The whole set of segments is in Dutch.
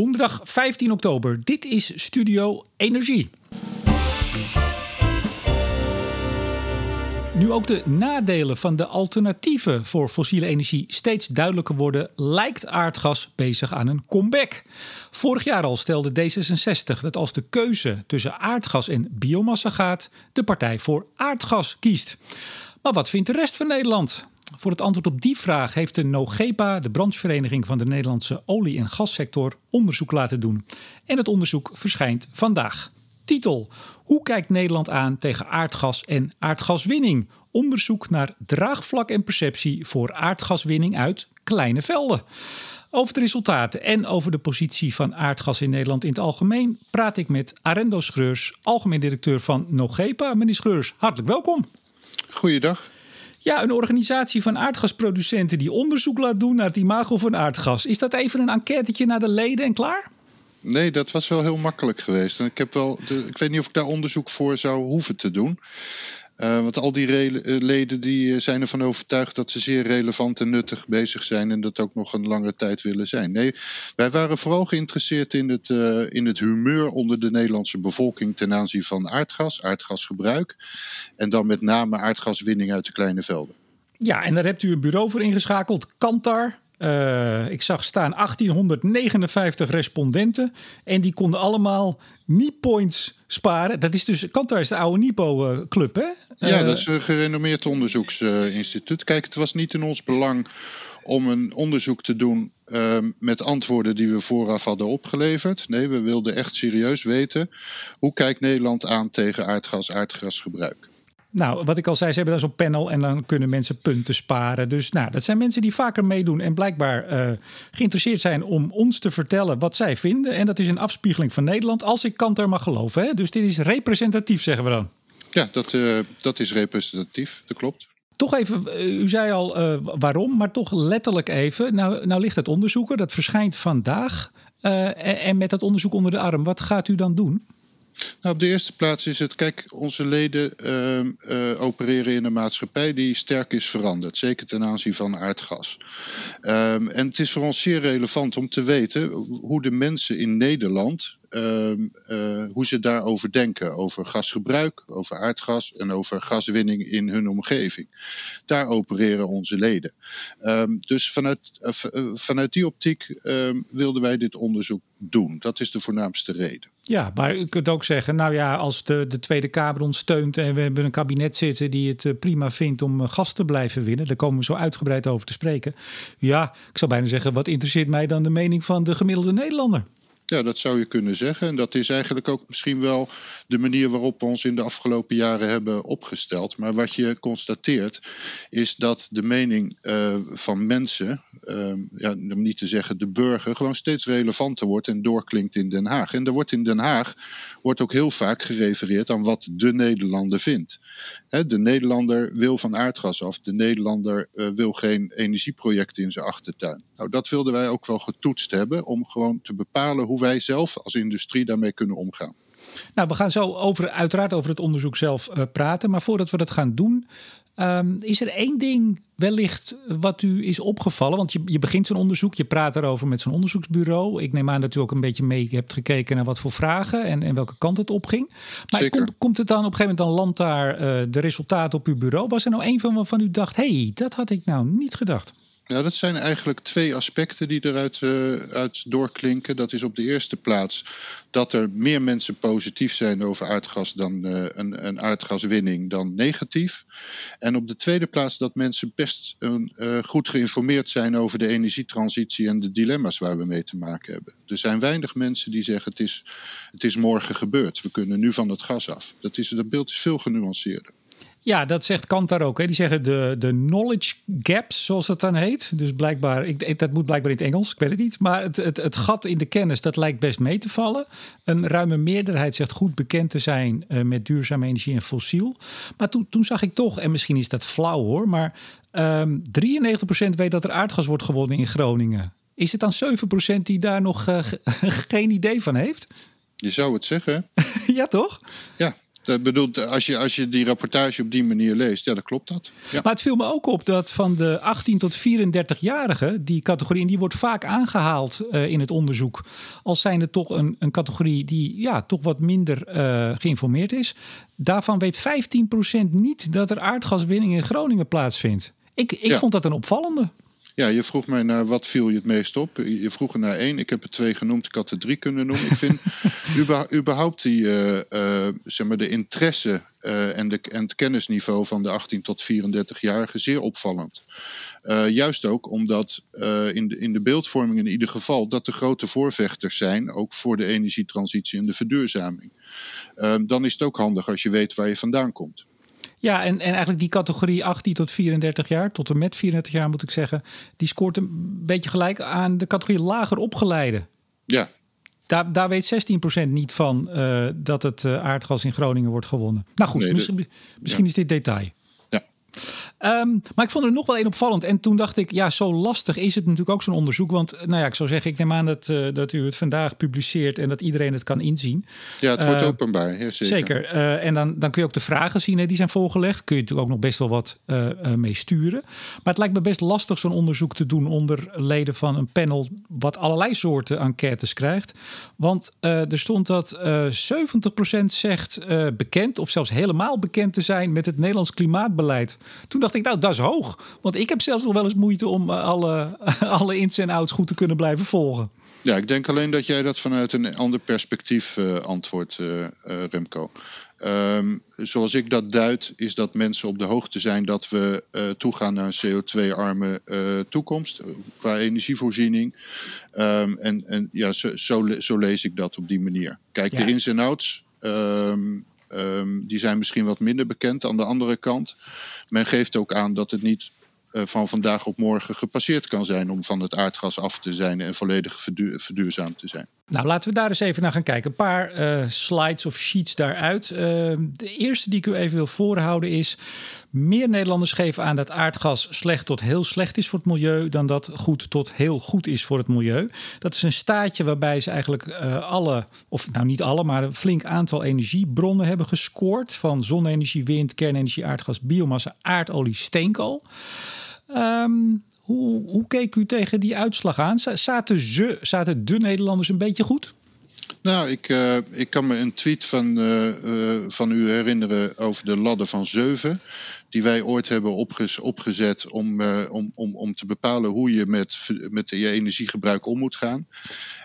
donderdag 15 oktober. Dit is Studio Energie. Nu ook de nadelen van de alternatieven voor fossiele energie steeds duidelijker worden, lijkt aardgas bezig aan een comeback. Vorig jaar al stelde D66 dat als de keuze tussen aardgas en biomassa gaat, de partij voor aardgas kiest. Maar wat vindt de rest van Nederland? Voor het antwoord op die vraag heeft de NOGEPA, de branchevereniging van de Nederlandse olie- en gassector, onderzoek laten doen. En het onderzoek verschijnt vandaag. Titel: Hoe kijkt Nederland aan tegen aardgas en aardgaswinning? Onderzoek naar draagvlak en perceptie voor aardgaswinning uit kleine velden. Over de resultaten en over de positie van aardgas in Nederland in het algemeen praat ik met Arendo Schreurs, algemeen directeur van NOGEPA. Meneer Schreurs, hartelijk welkom. Goeiedag. Ja, een organisatie van aardgasproducenten die onderzoek laat doen naar het imago van aardgas. Is dat even een enquêtetje naar de leden en klaar? Nee, dat was wel heel makkelijk geweest. En ik, heb wel de, ik weet niet of ik daar onderzoek voor zou hoeven te doen. Uh, want al die eh, leden die eh, zijn ervan overtuigd dat ze zeer relevant en nuttig bezig zijn en dat ook nog een langere tijd willen zijn. Nee, wij waren vooral geïnteresseerd in het, in het humeur onder de Nederlandse bevolking ten aanzien van aardgas, aardgasgebruik. En dan met name aardgaswinning uit de kleine velden. Ja, en daar hebt u een bureau voor ingeschakeld, Kantar. Uh, ik zag staan 1859 respondenten. En die konden allemaal NIPoints sparen. Dat is dus, Kantar is de oude NIPO-club, hè? Ja, uh, dat is een gerenommeerd onderzoeksinstituut. Kijk, het was niet in ons belang om een onderzoek te doen uh, met antwoorden die we vooraf hadden opgeleverd. Nee, we wilden echt serieus weten hoe kijkt Nederland aan tegen aardgas, aardgasgebruik. Nou, wat ik al zei, ze hebben daar zo'n panel en dan kunnen mensen punten sparen. Dus nou, dat zijn mensen die vaker meedoen en blijkbaar uh, geïnteresseerd zijn om ons te vertellen wat zij vinden. En dat is een afspiegeling van Nederland, als ik Kanter mag geloven. Hè? Dus dit is representatief, zeggen we dan. Ja, dat, uh, dat is representatief, dat klopt. Toch even, u zei al uh, waarom, maar toch letterlijk even. Nou, nou ligt het onderzoeken, dat verschijnt vandaag. en, en met dat onderzoek onder de arm, wat gaat u dan doen? Nou, op de eerste plaats is het, kijk, onze leden uh, uh, opereren in een maatschappij die sterk is veranderd, zeker ten aanzien van aardgas. Um, en het is voor ons zeer relevant om te weten hoe de mensen in Nederland uh, uh, hoe ze daarover denken. Over gasgebruik, over aardgas en over gaswinning in hun omgeving. Daar opereren onze leden. Dus vanuit, uh, vanuit die optiek wilden wij dit onderzoek doen. Dat is de voornaamste reden. Ja, maar u kunt ook zeggen, nou ja, als de, de Tweede Kamer ons steunt en we hebben een kabinet zitten die het prima vindt om gas te blijven winnen, daar komen we zo uitgebreid over te spreken. Ja, ik zou bijna zeggen, wat interesseert mij dan de mening van de gemiddelde Nederlander? Ja, dat zou je kunnen zeggen. En dat is eigenlijk ook misschien wel de manier waarop we ons in de afgelopen jaren hebben opgesteld. Maar wat je constateert is dat de mening uh, van mensen, uh, ja, om niet te zeggen de burger, gewoon steeds relevanter wordt en doorklinkt in Den Haag. En er wordt in Den Haag wordt ook heel vaak gerefereerd aan wat de Nederlander vindt. He, de Nederlander wil van aardgas af. De Nederlander uh, wil geen energieprojecten in zijn achtertuin. Nou, dat wilden wij ook wel getoetst hebben om gewoon te bepalen hoe wij zelf als industrie daarmee kunnen omgaan. Nou, we gaan zo over, uiteraard over het onderzoek zelf uh, praten. Maar voordat we dat gaan doen, um, is er één ding wellicht wat u is opgevallen? Want je, je begint zo'n onderzoek, je praat erover met zo'n onderzoeksbureau. Ik neem aan dat u ook een beetje mee hebt gekeken naar wat voor vragen en, en welke kant het opging. Maar komt, komt het dan op een gegeven moment, dan landt daar uh, de resultaten op uw bureau? Was er nou één van waarvan u dacht, hé, hey, dat had ik nou niet gedacht? Ja, dat zijn eigenlijk twee aspecten die eruit uh, uit doorklinken. Dat is op de eerste plaats dat er meer mensen positief zijn over aardgas dan uh, een, een, aardgaswinning dan negatief. En op de tweede plaats dat mensen best een, uh, goed geïnformeerd zijn over de energietransitie en de dilemma's waar we mee te maken hebben. Er zijn weinig mensen die zeggen het is, het is morgen gebeurd. We kunnen nu van het gas af. Dat, is, dat beeld is veel genuanceerder. Ja, dat zegt Kantar ook. Hè. Die zeggen de, de knowledge gaps, zoals dat dan heet. Dus blijkbaar, ik, dat moet blijkbaar in het Engels, ik weet het niet. Maar het, het, het gat in de kennis, dat lijkt best mee te vallen. Een ruime meerderheid zegt goed bekend te zijn uh, met duurzame energie en fossiel. Maar toen, toen zag ik toch, en misschien is dat flauw hoor, maar um, 93% weet dat er aardgas wordt gewonnen in Groningen. Is het dan 7% die daar nog uh, geen idee van heeft? Je zou het zeggen. ja, toch? Ja, Dat bedoelt, als je, als je die rapportage op die manier leest, ja, dan klopt dat. Ja. Maar het viel me ook op dat van de 18 tot 34-jarigen, die categorie, en die wordt vaak aangehaald uh, in het onderzoek, als zijnde toch een, een categorie die ja, toch wat minder uh, geïnformeerd is. Daarvan weet 15% niet dat er aardgaswinning in Groningen plaatsvindt. Ik, ik ja. vond dat een opvallende. Ja, je vroeg mij naar wat viel je het meest op. Je vroeg er naar één. Ik heb er twee genoemd. Ik had er drie kunnen noemen. Ik vind überhaupt die, uh, uh, zeg maar de interesse uh, en, de, en het kennisniveau van de 18 tot 34-jarigen zeer opvallend. juist ook omdat in, de, in de beeldvorming in ieder geval dat de grote voorvechters zijn, ook voor de energietransitie en de verduurzaming. dan is het ook handig als je weet waar je vandaan komt. Ja, en, en eigenlijk die categorie 18 tot 34 jaar, tot en met 34 jaar moet ik zeggen, die scoort een beetje gelijk aan de categorie lager opgeleide. Ja. Daar, daar weet 16% niet van uh, dat het uh, aardgas in Groningen wordt gewonnen. Nou goed, nee, misschien, misschien ja. is dit detail. Um, maar ik vond er nog wel een opvallend. En toen dacht ik, ja, zo lastig is het natuurlijk ook zo'n onderzoek. Want, nou ja, ik zou zeggen, ik neem aan dat, uh, dat u het vandaag publiceert en dat iedereen het kan inzien. Ja, het wordt uh, openbaar. Ja, zeker. zeker. Uh, en dan, dan kun je ook de vragen zien hè, die zijn voorgelegd. Kun je natuurlijk ook nog best wel wat mee sturen. Maar het lijkt me best lastig zo'n onderzoek te doen onder leden van een panel. wat allerlei soorten enquêtes krijgt. Want er stond dat 70% zegt bekend of zelfs helemaal bekend te zijn met het Nederlands klimaatbeleid. Toen dacht ik, nou, dat is hoog. Want ik heb zelfs nog wel eens moeite om eh, alle, alle ins en outs goed te kunnen blijven volgen. Ja, ik denk alleen dat jij dat vanuit een ander perspectief uh, antwoordt, uh, uh, Remco. Um, zoals ik dat duid, is dat mensen op de hoogte zijn dat we toegaan naar een CO2-arme toekomst qua energievoorziening. Um, en, en ja, zo, zo, zo, lees ik dat op die manier. Kijk, ja. de ins en outs. Um, Um, die zijn misschien wat minder bekend. Aan de andere kant, men geeft ook aan dat het niet van vandaag op morgen gepasseerd kan zijn om van het aardgas af te zijn en volledig verdu verduurzaamd te zijn. Nou, laten we daar eens even naar gaan kijken. Een paar uh, slides of sheets daaruit. Uh, de eerste die ik u even wil voorhouden is. Meer Nederlanders geven aan dat aardgas slecht tot heel slecht is voor het milieu dan dat goed tot heel goed is voor het milieu. Dat is een staatje waarbij ze eigenlijk alle, of nou niet alle, maar een flink aantal energiebronnen hebben gescoord. Van zonne-energie, wind, kernenergie, aardgas, biomassa, aardolie, steenkool. Um, hoe, hoe keek u tegen die uitslag aan? Zaten, ze, zaten de Nederlanders een beetje goed? Nou, ik, uh, ik kan me een tweet van, uh, uh, van u herinneren over de ladder van zeven. Die wij ooit hebben opgez opgezet om, om, om, om te bepalen hoe je met, met je energiegebruik om moet gaan.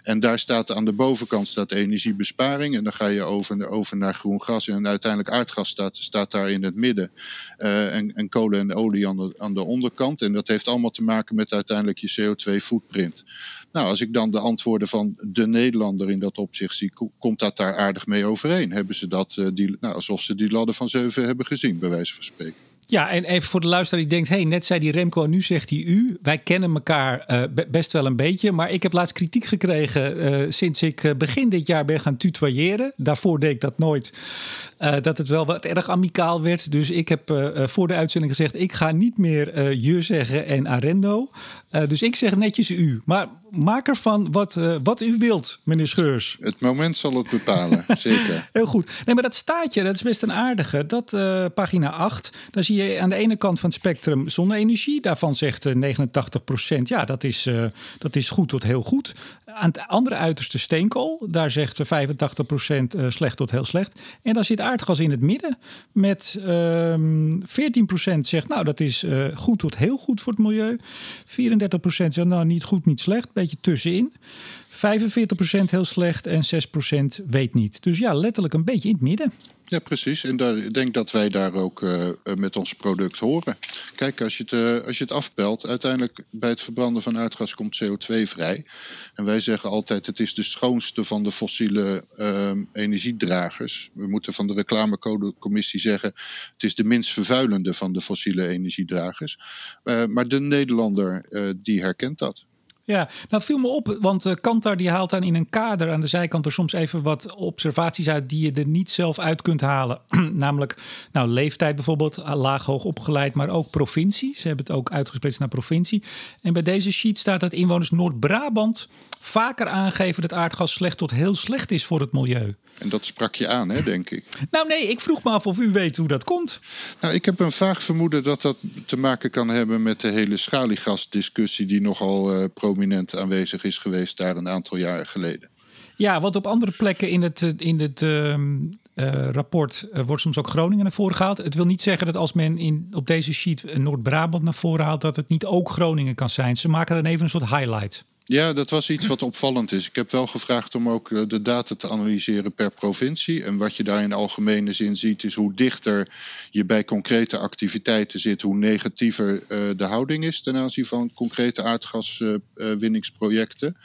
En daar staat aan de bovenkant staat energiebesparing. En dan ga je over, over naar groen gas. En uiteindelijk aardgas staat, staat daar in het midden. en, en kolen en olie aan de, aan de onderkant. En dat heeft allemaal te maken met uiteindelijk je CO2-footprint. Nou, als ik dan de antwoorden van de Nederlander in dat opzicht zie, komt dat daar aardig mee overeen. Hebben ze dat, uh, die, nou, alsof ze die ladder van zeven hebben gezien, bij wijze van spreken. Ja, en even voor de luisteraar die denkt: hey, net zei die Remco nu zegt hij u. Wij kennen elkaar uh, best wel een beetje. Maar ik heb laatst kritiek gekregen uh, sinds ik begin dit jaar ben gaan tutoyeren. Daarvoor deed ik dat nooit. Uh, dat het wel wat erg amicaal werd. Dus ik heb uh, voor de uitzending gezegd: ik ga niet meer uh, je zeggen en Arendo. dus ik zeg netjes u. Maar maak ervan wat, wat u wilt, meneer Scheurs. Het moment zal het bepalen, zeker. Heel goed. Nee, maar dat staatje, dat is best een aardige. Dat pagina 8, daar zie je aan de ene kant van het spectrum zonne-energie. Daarvan zegt 89% ja, dat is, dat is goed tot heel goed. Aan het andere uiterste steenkool, daar zegt 85% slecht tot heel slecht. En daar zit aardgas in het midden. Met um, 14% zegt, nou, dat is uh, goed tot heel goed voor het milieu. 34% zegt, nou, niet goed, niet slecht. Beetje tussenin. 45% heel slecht en 6% weet niet. Dus ja, letterlijk een beetje in het midden. Ja, precies. En daar, ik denk dat wij daar ook uh, met ons product horen. Kijk, als je, het, uh, als je het afpelt, uiteindelijk bij het verbranden van aardgas komt CO2 vrij. En wij zeggen altijd, het is de schoonste van de fossiele uh, energiedragers. We moeten van de reclamecodecommissie zeggen, het is de minst vervuilende van de fossiele energiedragers. Maar de Nederlander, die herkent dat. Ja, nou viel me op, want uh, Kantar die haalt dan in een kader aan de zijkant er soms even wat observaties uit die je er niet zelf uit kunt halen. Namelijk, nou, leeftijd bijvoorbeeld, eh, laag hoog opgeleid, maar ook provincie. Ze hebben het ook uitgesplitst naar provincie. En bij deze sheet staat dat inwoners Noord-Brabant vaker aangeven dat aardgas slecht tot heel slecht is voor het milieu. En dat sprak je aan, hè, denk ik. Nou nee, ik vroeg me af of u weet hoe dat komt. Nou, ik heb een vaag vermoeden dat dat te maken kan hebben met de hele schaliegasdiscussie die nogal uh, prominent aanwezig is geweest daar een aantal jaren geleden. Ja, want op andere plekken in het, in het uh, uh, rapport wordt soms ook Groningen naar voren gehaald. Het wil niet zeggen dat als men in, op deze sheet Noord-Brabant naar voren haalt, dat het niet ook Groningen kan zijn. Ze maken dan even een soort highlight. Ja, dat was iets wat opvallend is. Ik heb wel gevraagd om ook eh, de data te analyseren per provincie. En wat je daar in algemene zin ziet, is hoe dichter je bij concrete activiteiten zit, hoe negatiever uh, de houding is ten aanzien van concrete aardgaswinningsprojecten.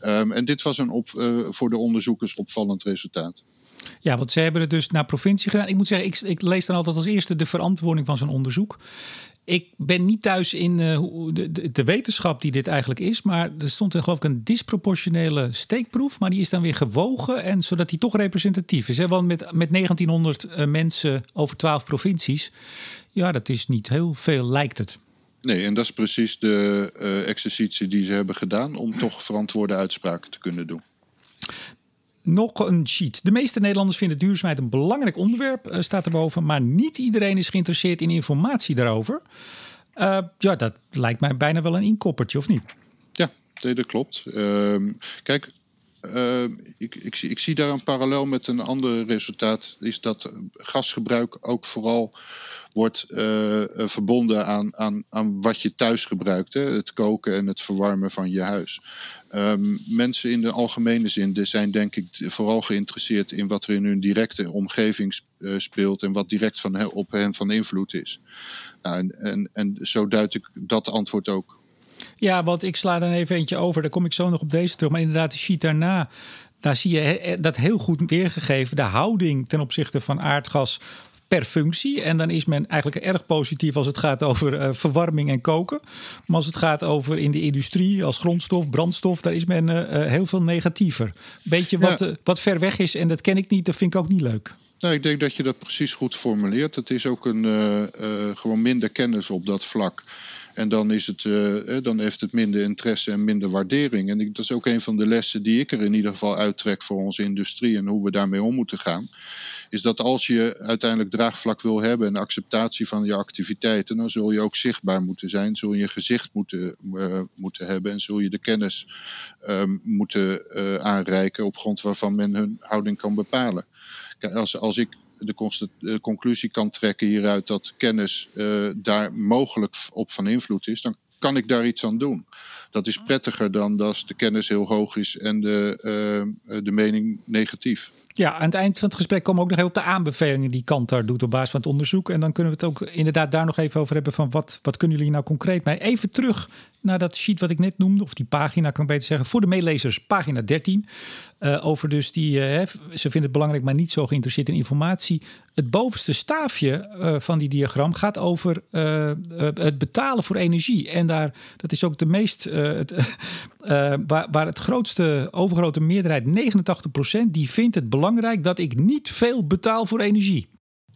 Um, en dit was een op, uh, voor de onderzoekers opvallend resultaat. Ja, want ze hebben het dus naar provincie gedaan. Ik moet zeggen, ik, ik lees dan altijd als eerste de verantwoording van zo'n onderzoek. Ik ben niet thuis in uh, de, de, wetenschap die dit eigenlijk is. Maar er stond er geloof ik een disproportionele steekproef. Maar die is dan weer gewogen. En zodat die toch representatief is. Hè? Want met, met 1900 uh, mensen over 12 provincies. Ja, dat is niet heel veel, lijkt het. Nee, en dat is precies de uh, exercitie die ze hebben gedaan. Om toch verantwoorde uitspraken te kunnen doen. Nog een sheet. De meeste Nederlanders vinden duurzaamheid een belangrijk onderwerp, uh, staat erboven. Maar niet iedereen is geïnteresseerd in informatie daarover. Uh, ja, dat lijkt mij bijna wel een inkoppertje, of niet? Ja, dat klopt. Uh, kijk, uh, ik, ik, ik, zie daar een parallel met een ander resultaat. Is dat gasgebruik ook vooral wordt uh, verbonden aan, aan, aan wat je thuis gebruikt. Hè? Het koken en het verwarmen van je huis. Um, mensen in de algemene zin zijn denk ik vooral geïnteresseerd in wat er in hun directe omgeving speelt en wat direct van op hen van invloed is. Nou, en, en, en zo duid ik dat antwoord ook. Ja, want ik sla dan even eentje over. Daar kom ik zo nog op deze terug. Maar inderdaad, de sheet daarna. Daar zie je dat heel goed weergegeven. De houding ten opzichte van aardgas per functie. En dan is men eigenlijk erg positief als het gaat over uh, verwarming en koken. Maar als het gaat over in de industrie als grondstof, brandstof, daar is men uh, heel veel negatiever. Beetje wat, ja. wat ver weg is en dat ken ik niet, dat vind ik ook niet leuk. Nou, ik denk dat je dat precies goed formuleert. Het is ook een, gewoon minder kennis op dat vlak. En dan, is het, uh, dan heeft het minder interesse en minder waardering. En dat is ook een van de lessen die ik er in ieder geval uittrek voor onze industrie en hoe we daarmee om moeten gaan. Is dat als je uiteindelijk draagvlak wil hebben en acceptatie van je activiteiten, dan zul je ook zichtbaar moeten zijn. Zul je gezicht moeten, uh, moeten hebben en zul je de kennis um, moeten uh, aanreiken op grond waarvan men hun houding kan bepalen. Kijk, als, als ik de, de conclusie kan trekken hieruit dat kennis uh, daar mogelijk op van invloed is, dan kan ik daar iets aan doen. Dat is prettiger dan als de kennis heel hoog is en de, uh, de mening negatief. Ja, aan het eind van het gesprek komen we ook nog even op de aanbevelingen die Kantar doet op basis van het onderzoek. En dan kunnen we het ook inderdaad daar nog even over hebben van wat, wat kunnen jullie nou concreet mee. Even terug naar dat sheet wat ik net noemde, of die pagina kan ik beter zeggen, voor de meelezers, pagina 13. Uh, over dus die, uh, ze vinden het belangrijk, maar niet zo geïnteresseerd in informatie. Het bovenste staafje uh, van die diagram gaat over het betalen voor energie. En daar, dat is ook de meest, het, waar, waar het grootste, overgrote meerderheid, 89%, die vindt het belangrijk dat ik niet veel betaal voor energie.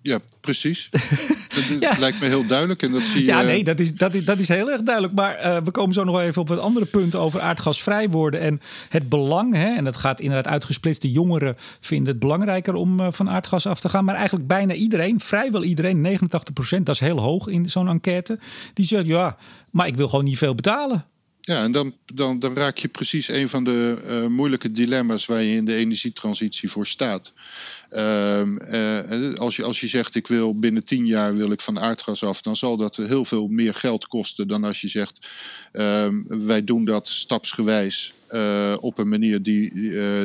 Ja, precies. dat ja. lijkt me heel duidelijk. En dat zie je... Ja, nee, dat is, dat is, dat is heel erg duidelijk. Maar uh, we komen zo nog even op wat andere punten over aardgasvrij worden. En het belang, hè, en dat gaat inderdaad uitgesplitst. De jongeren vinden het belangrijker om uh, van aardgas af te gaan. Maar eigenlijk bijna iedereen, vrijwel iedereen, 89 procent, dat is heel hoog in zo'n enquête. Die zegt, ja, maar ik wil gewoon niet veel betalen. Ja, en dan, dan, dan raak je precies een van de uh, moeilijke dilemma's waar je in de energietransitie voor staat. Uh, uh, als, je, als je zegt ik wil binnen tien jaar wil ik van aardgas af, dan zal dat heel veel meer geld kosten dan als je zegt ehm, wij doen dat stapsgewijs uh, op een manier die,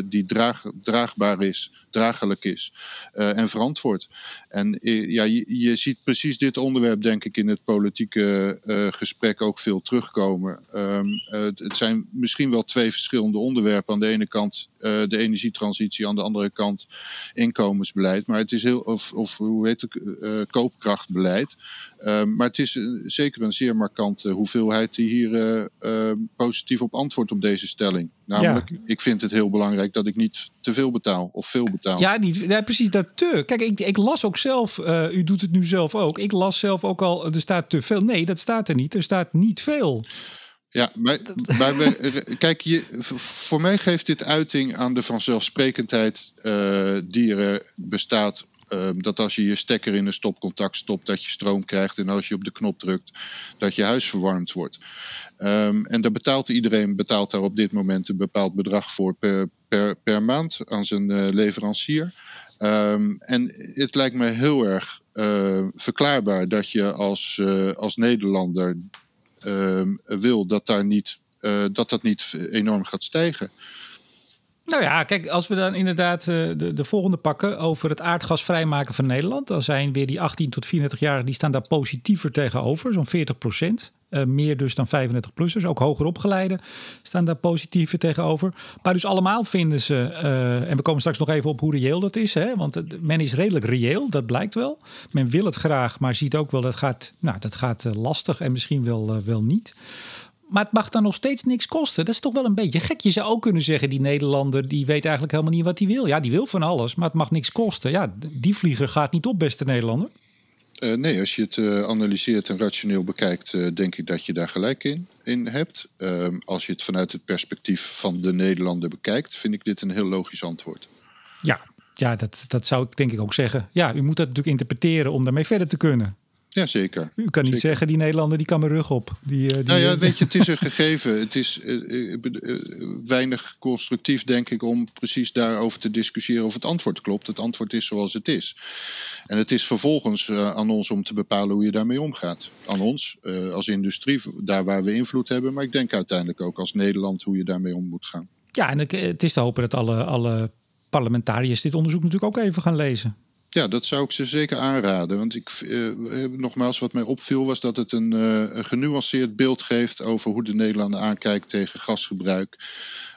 die draag, draagbaar is, draaglijk is en verantwoord. En ja, je, ziet precies dit onderwerp, denk ik, in het politieke gesprek ook veel terugkomen. Um, het, het, zijn misschien wel twee verschillende onderwerpen. Aan de ene kant de energietransitie, aan de andere kant inkomensbeleid. Maar het is heel, of, of hoe heet het, koopkrachtbeleid. Um, maar het is zeker een zeer markante hoeveelheid die hier positief op antwoordt op deze stelling. Namelijk, ja. ik vind het heel belangrijk dat ik niet te veel betaal of veel betaal. Ja, niet, precies dat te. Kijk, ik, ik las ook zelf, uh, u doet het nu zelf ook. Ik las zelf ook al, er staat te veel. Nee, dat staat er niet. Er staat niet veel. Ja, maar, kijk, je, voor mij geeft dit uiting aan de vanzelfsprekendheid uh, die er bestaat Ehm, dat als je je stekker in een stopcontact stopt, dat je stroom krijgt. En als je op de knop drukt, dat je huis verwarmd wordt. Um, en daar betaalt iedereen betaalt daar op dit moment een bepaald bedrag voor per, per, per maand aan zijn uh, leverancier. Um, en het lijkt me heel erg uh, verklaarbaar dat je als, uh, als Nederlander wil dat, daar niet, dat dat niet enorm gaat stijgen. Nou ja, kijk, als we dan inderdaad eh, de, de volgende pakken over het aardgas vrijmaken van Nederland, dan zijn weer die 18 tot 34-jarigen, die staan daar positiever tegenover, zo'n 40 procent. Uh, meer dus dan 35-plussers, ook hoger opgeleiden staan daar positiever tegenover. Maar dus allemaal vinden ze, uh, en we komen straks nog even op hoe reëel dat is, hè, want men is redelijk reëel, dat blijkt wel. Men wil het graag, maar ziet ook wel dat gaat, nou, dat gaat lastig en misschien wel, wel niet. Maar het mag dan nog steeds niks kosten. Dat is toch wel een beetje gek. Je zou ook kunnen zeggen, die Nederlander die weet eigenlijk helemaal niet wat hij wil. Ja, die wil van alles, maar het mag niks kosten. Ja, die vlieger gaat niet op, beste Nederlander. Uh, nee, als je het uh, analyseert en rationeel bekijkt, uh, denk ik dat je daar gelijk in, in hebt. Ehm, als je het vanuit het perspectief van de Nederlander bekijkt, vind ik dit een heel logisch antwoord. Ja, ja dat, dat zou ik denk ik ook zeggen. Ja, u moet dat natuurlijk interpreteren om daarmee verder te kunnen. Ja, zeker. U kan niet zeggen, die Nederlander die kan mijn rug op. Die, die, nou ja, weet je, het is een gegeven. Het is uh, uh, weinig constructief, denk ik, om precies daarover te discussiëren of het antwoord klopt. Het antwoord is zoals het is. En het is vervolgens uh, aan ons om te bepalen hoe je daarmee omgaat. Aan ons, als industrie, daar waar we invloed hebben. Maar ik denk uiteindelijk ook als Nederland hoe je daarmee om moet gaan. Ja, en het is te hopen dat alle, alle parlementariërs dit onderzoek natuurlijk ook even gaan lezen. Ja, dat zou ik ze zeker aanraden. Want ik, uh, nogmaals, wat mij opviel was dat het een, uh, een genuanceerd beeld geeft over hoe de Nederlander aankijkt tegen gasgebruik,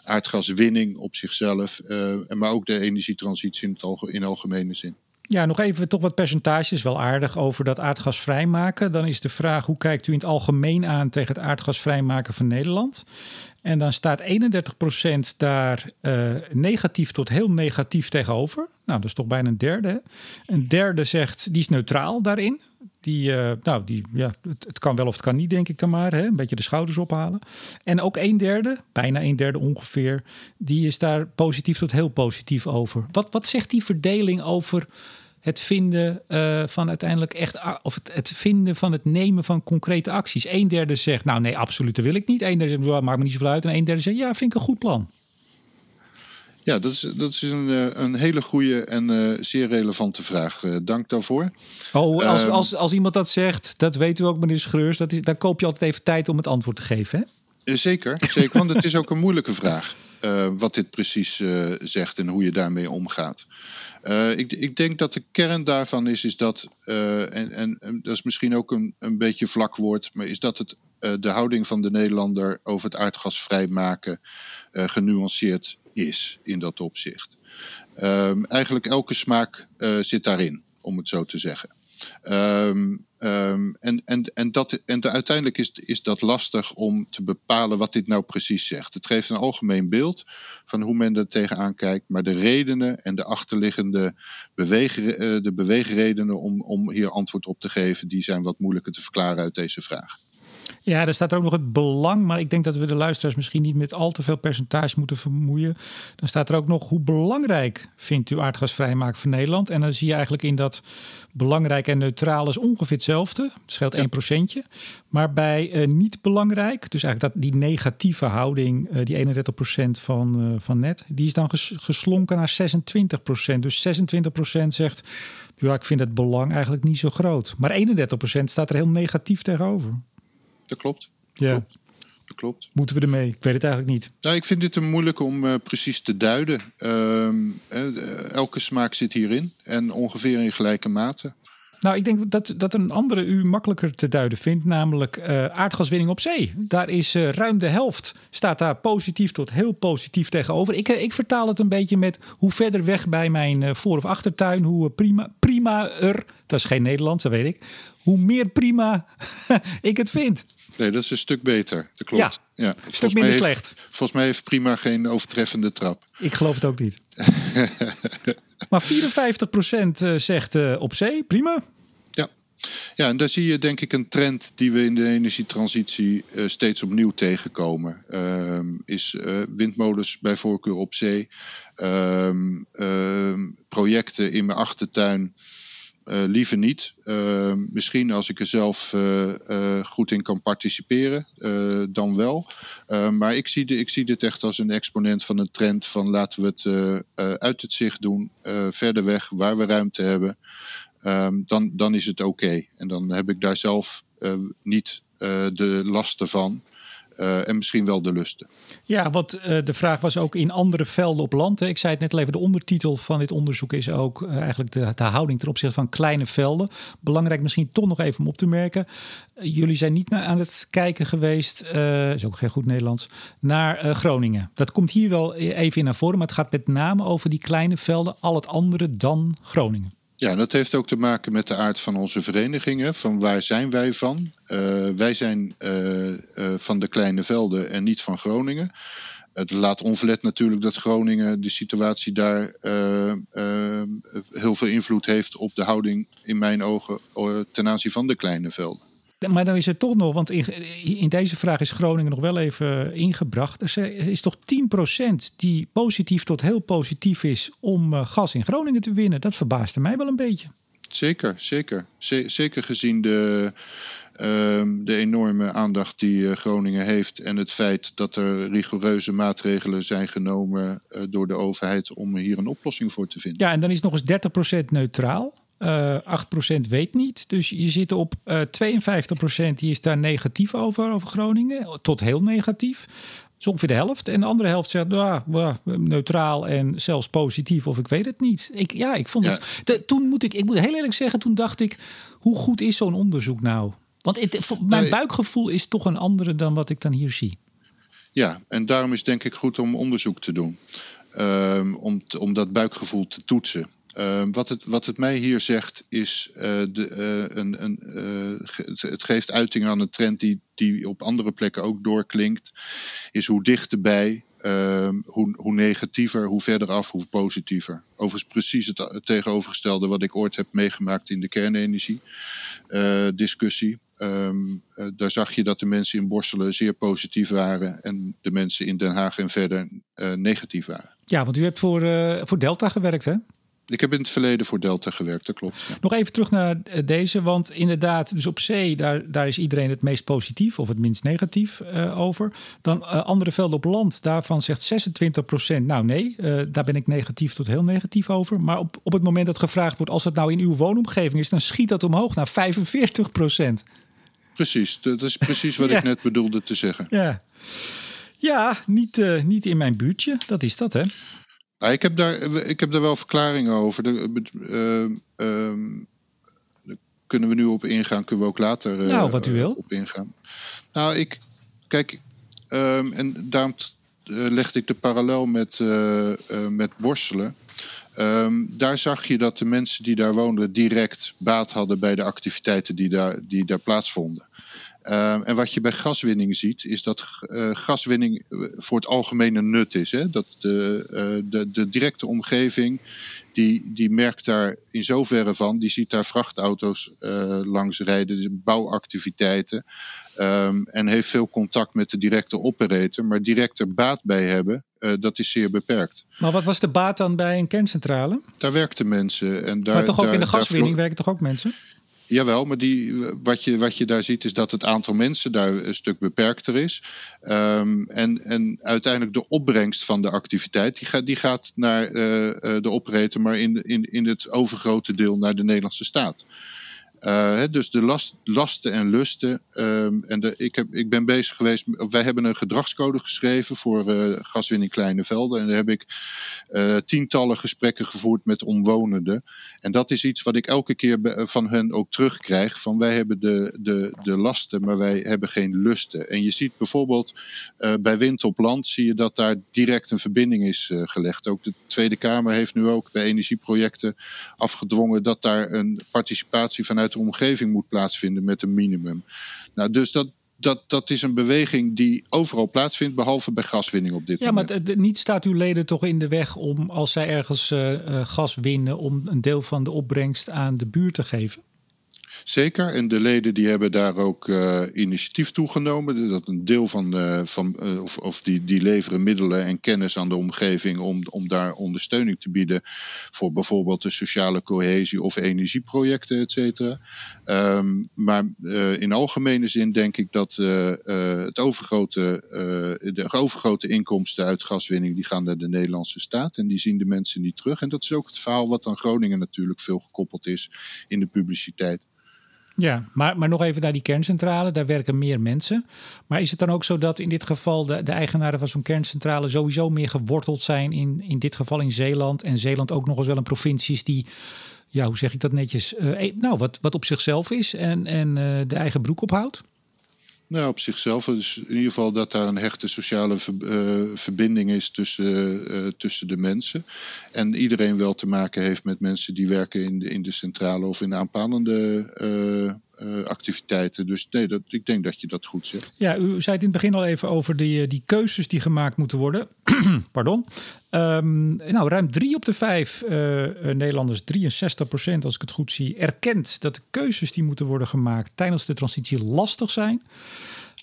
aardgaswinning op zichzelf, maar ook de energietransitie in, het in algemene zin. Ja, nog even toch wat percentages, wel aardig over dat aardgas vrijmaken. Dan is de vraag, hoe kijkt u in het algemeen aan tegen het aardgas vrijmaken van Nederland? En dan staat 31% daar uh, negatief tot heel negatief tegenover. Nou, dat is toch bijna een derde. Een derde zegt, die is neutraal daarin. Die, uh, nou, die, ja, het, kan wel of het kan niet, denk ik dan maar. Hè? Een beetje de schouders ophalen. En ook een derde, bijna een derde ongeveer, die is daar positief tot heel positief over. Wat, wat zegt die verdeling over het vinden uh, van uiteindelijk echt, of het, het, vinden van het nemen van concrete acties. Een derde zegt, nou nee, absoluut, dat wil ik niet. Een derde zegt, maakt me niet zoveel uit. En een derde zegt, ja, vind ik een goed plan. Ja, dat is, dat is een, eh, een hele goede en uh, zeer relevante vraag. Uh, dank daarvoor. Oh, als, um, als, als iemand dat zegt, dat weet u ook, meneer Schreurs, dat is, dan koop je altijd even tijd om het antwoord te geven, hè? Zeker, zeker want het is ook een moeilijke vraag. Uh, wat dit precies zegt en hoe je daarmee omgaat. Ik, ik, denk dat de kern daarvan is, is dat, en, en, en, dat is misschien ook een, een beetje vlak woord, maar is dat het, de houding van de Nederlander over het aardgas vrijmaken genuanceerd is in dat opzicht. Um, eigenlijk elke smaak zit daarin, om het zo te zeggen. Um, um, en, en, en, dat, en de, uiteindelijk is, is dat lastig om te bepalen wat dit nou precies zegt. Het geeft een algemeen beeld van hoe men er tegenaan kijkt, maar de redenen en de achterliggende beweeg, uh, de beweegredenen om, om hier antwoord op te geven, die zijn wat moeilijker te verklaren uit deze vraag. Ja, er staat er ook nog het belang, maar ik denk dat we de luisteraars misschien niet met al te veel percentage moeten vermoeien. Dan staat er ook nog hoe belangrijk vindt u aardgas vrijmaken van Nederland. En dan zie je eigenlijk in dat belangrijk en neutraal is ongeveer hetzelfde. Het scheelt ja. 1 procentje. Maar bij uh, niet belangrijk, dus eigenlijk dat, die negatieve houding, uh, die 31 procent van, uh, van net, die is dan ges geslonken naar 26 procent. Dus 26 procent zegt, ja, ik vind het belang eigenlijk niet zo groot. Maar 31 procent staat er heel negatief tegenover. Dat klopt. Ja. Klopt. Dat klopt. Moeten we ermee? Ik weet het eigenlijk niet. Nou, ik vind dit een moeilijk om uh, precies te duiden. Uh, elke smaak zit hierin en ongeveer in gelijke mate. Nou, ik denk dat, dat een andere u makkelijker te duiden vindt, namelijk uh, aardgaswinning op zee. Daar is uh, ruim de helft, staat daar positief tot heel positief tegenover. Ik, ik vertaal het een beetje met hoe verder weg bij mijn uh, voor- of achtertuin, hoe prima, prima er, dat is geen Nederlands, dat weet ik, hoe meer prima ik het vind. Nee, dat is een stuk beter. Dat klopt. Ja, ja. een stuk minder heeft, slecht. Volgens mij heeft prima geen overtreffende trap. Ik geloof het ook niet. maar 54% zegt uh, op zee, prima. Ja. Ja, en daar zie je denk ik een trend die we in de energietransitie uh, steeds opnieuw tegenkomen. Uh, is uh, windmolens bij voorkeur op zee, ehm, ehm, projecten in mijn achtertuin. Uh, liever niet. Uh, misschien als ik er zelf uh, goed in kan participeren, dan wel. maar ik zie, de, ik zie dit echt als een exponent van een trend van laten we het uit het zicht doen, verder weg, waar we ruimte hebben. Um, dan, dan is het oké. En dan heb ik daar zelf niet de lasten van. Uh, en misschien wel de lusten. Ja, wat uh, de vraag was ook in andere velden op land. Ik zei het net al even, de ondertitel van dit onderzoek is ook uh, eigenlijk de, de, houding ten opzichte van kleine velden. Belangrijk misschien toch nog even om op te merken. jullie zijn niet naar, aan het kijken geweest, is ook geen goed Nederlands, naar Groningen. Dat komt hier wel even in naar voren, maar het gaat met name over die kleine velden, al het andere dan Groningen. Ja, dat heeft ook te maken met de aard van onze verenigingen. Van waar zijn wij van? Uh, wij zijn uh, uh, van de kleine velden en niet van Groningen. Het laat onverlet natuurlijk dat Groningen de situatie daar heel veel invloed heeft op de houding, in mijn ogen, ten aanzien van de kleine velden. Maar dan is het toch nog, want in, in, deze vraag is Groningen nog wel even ingebracht. Er is toch 10% die positief tot heel positief is om uh, gas in Groningen te winnen. Dat verbaasde mij wel een beetje. Zeker, zeker. zeker gezien de, uh, de enorme aandacht die uh, Groningen heeft en het feit dat er rigoureuze maatregelen zijn genomen uh, door de overheid om hier een oplossing voor te vinden. Ja, en dan is nog eens 30% neutraal. Uh, 8% weet niet. Dus je zit op uh, 52% die is daar negatief over, over Groningen. Tot heel negatief. Dat is ongeveer de helft. En de andere helft zegt ah, neutraal en zelfs positief of ik weet het niet. Ik, ja, ik vond ja. het. De, toen moet ik, ik moet heel eerlijk zeggen, toen dacht ik, hoe goed is zo'n onderzoek nou? Want het, mijn nee. buikgevoel is toch een andere dan wat ik dan hier zie. Ja, en daarom is denk ik goed om onderzoek te doen. Um, om, om dat buikgevoel te toetsen. Uh, wat, het, wat het mij hier zegt is, uh, de, uh, een, een, het, het, geeft uiting aan een trend die, die op andere plekken ook doorklinkt, is hoe dichterbij, ehm, hoe, hoe negatiever, hoe verder af, hoe positiever. Overigens precies het, tegenovergestelde wat ik ooit heb meegemaakt in de kernenergie discussie. Uh, daar zag je dat de mensen in Borselen zeer positief waren en de mensen in Den Haag en verder negatief waren. Ja, want u hebt voor, voor Delta gewerkt, hè? Ik heb in het verleden voor Delta gewerkt, dat klopt. Ja. Nog even terug naar deze, want inderdaad, dus op zee, daar, daar is iedereen het meest positief of het minst negatief uh, over. Dan uh, andere velden op land, daarvan zegt 26% nou nee, uh, daar ben ik negatief tot heel negatief over. Maar op, op het moment dat gevraagd wordt, als het nou in uw woonomgeving is, dan schiet dat omhoog naar 45%. Precies, dat is precies wat ja. ik net bedoelde te zeggen. Ja, ja niet, niet in mijn buurtje, dat is dat hè. Nou, ik, heb daar, ik heb daar wel verklaringen over. Daar, uh, uh, kunnen we nu op ingaan, kunnen we ook later uh, nou, wat u wil. op ingaan. Nou, ik, kijk, ehm, en daarom legde ik de parallel met, met borstelen. Um, daar zag je dat de mensen die daar woonden direct baat hadden bij de activiteiten die daar, die daar plaatsvonden. Uh, en wat je bij gaswinning ziet, is dat uh, gaswinning voor het algemene nut is. Hè? Dat de, uh, de, de directe omgeving, die, die merkt daar in zoverre van, die ziet daar vrachtauto's langs rijden, dus bouwactiviteiten. Um, en heeft veel contact met de directe operator, maar direct er baat bij hebben, uh, dat is zeer beperkt. Maar wat was de baat dan bij een kerncentrale? Daar werkten mensen. En daar, maar toch ook daar, in de gaswinning werken toch ook mensen? Jawel, maar die, wat, je, wat je daar ziet is dat het aantal mensen daar een stuk beperkter is. Um, en, en uiteindelijk de opbrengst van de activiteit, die gaat, die gaat naar uh, de operator, maar in, in, in het overgrote deel naar de Nederlandse staat. Uh, dus de last, lasten en lusten. Um, en de, ik, heb, ik ben bezig geweest. Wij hebben een gedragscode geschreven voor uh, gaswinning Kleine Velden. En daar heb ik uh, tientallen gesprekken gevoerd met omwonenden. En dat is iets wat ik elke keer van hen ook terugkrijg. Van wij hebben de, de, de lasten, maar wij hebben geen lusten. En je ziet bijvoorbeeld bij Wind op Land zie je dat daar direct een verbinding is gelegd. Ook de Tweede Kamer heeft nu ook bij energieprojecten afgedwongen dat daar een participatie vanuit omgeving moet plaatsvinden met een minimum. Nou, dus dat, dat, dat is een beweging die overal plaatsvindt, behalve bij gaswinning op dit ja, moment. Ja, maar niet staat uw leden toch in de weg om, als zij ergens uh, uh, gas winnen, om een deel van de opbrengst aan de buurt te geven? Zeker, en de leden die hebben daar ook uh, initiatief toegenomen. Dat een deel van, uh, van uh, of, of die, die leveren middelen en kennis aan de omgeving om, om daar ondersteuning te bieden voor bijvoorbeeld de sociale cohesie of energieprojecten, et cetera. Um, maar in algemene zin denk ik dat het overgrote, de overgrote inkomsten uit gaswinning die gaan naar de Nederlandse staat en die zien de mensen niet terug. En dat is ook het verhaal wat aan Groningen natuurlijk veel gekoppeld is in de publiciteit. Ja, maar, maar nog even naar die kerncentrale. Daar werken meer mensen. Maar is het dan ook zo dat in dit geval de, de eigenaren van zo'n kerncentrale sowieso meer geworteld zijn in, in dit geval in Zeeland? En Zeeland ook nog eens wel een provincie is die, ja, hoe zeg ik dat netjes? Uh, nou, wat, wat op zichzelf is en, en uh, de eigen broek ophoudt? Nou, op zichzelf. Dus in ieder geval dat daar een hechte sociale uh, verbinding is tussen, uh, tussen de mensen. En iedereen wel te maken heeft met mensen die werken in de, in de centrale of in de aanpalende uh, activiteiten. Dus nee, dat, ik denk dat je dat goed zegt. Ja, u zei het in het begin al even over die, die keuzes die gemaakt moeten worden. Pardon. Um, nou, ruim drie op de vijf Nederlanders, 63 procent als ik het goed zie, erkent dat de keuzes die moeten worden gemaakt tijdens de transitie lastig zijn.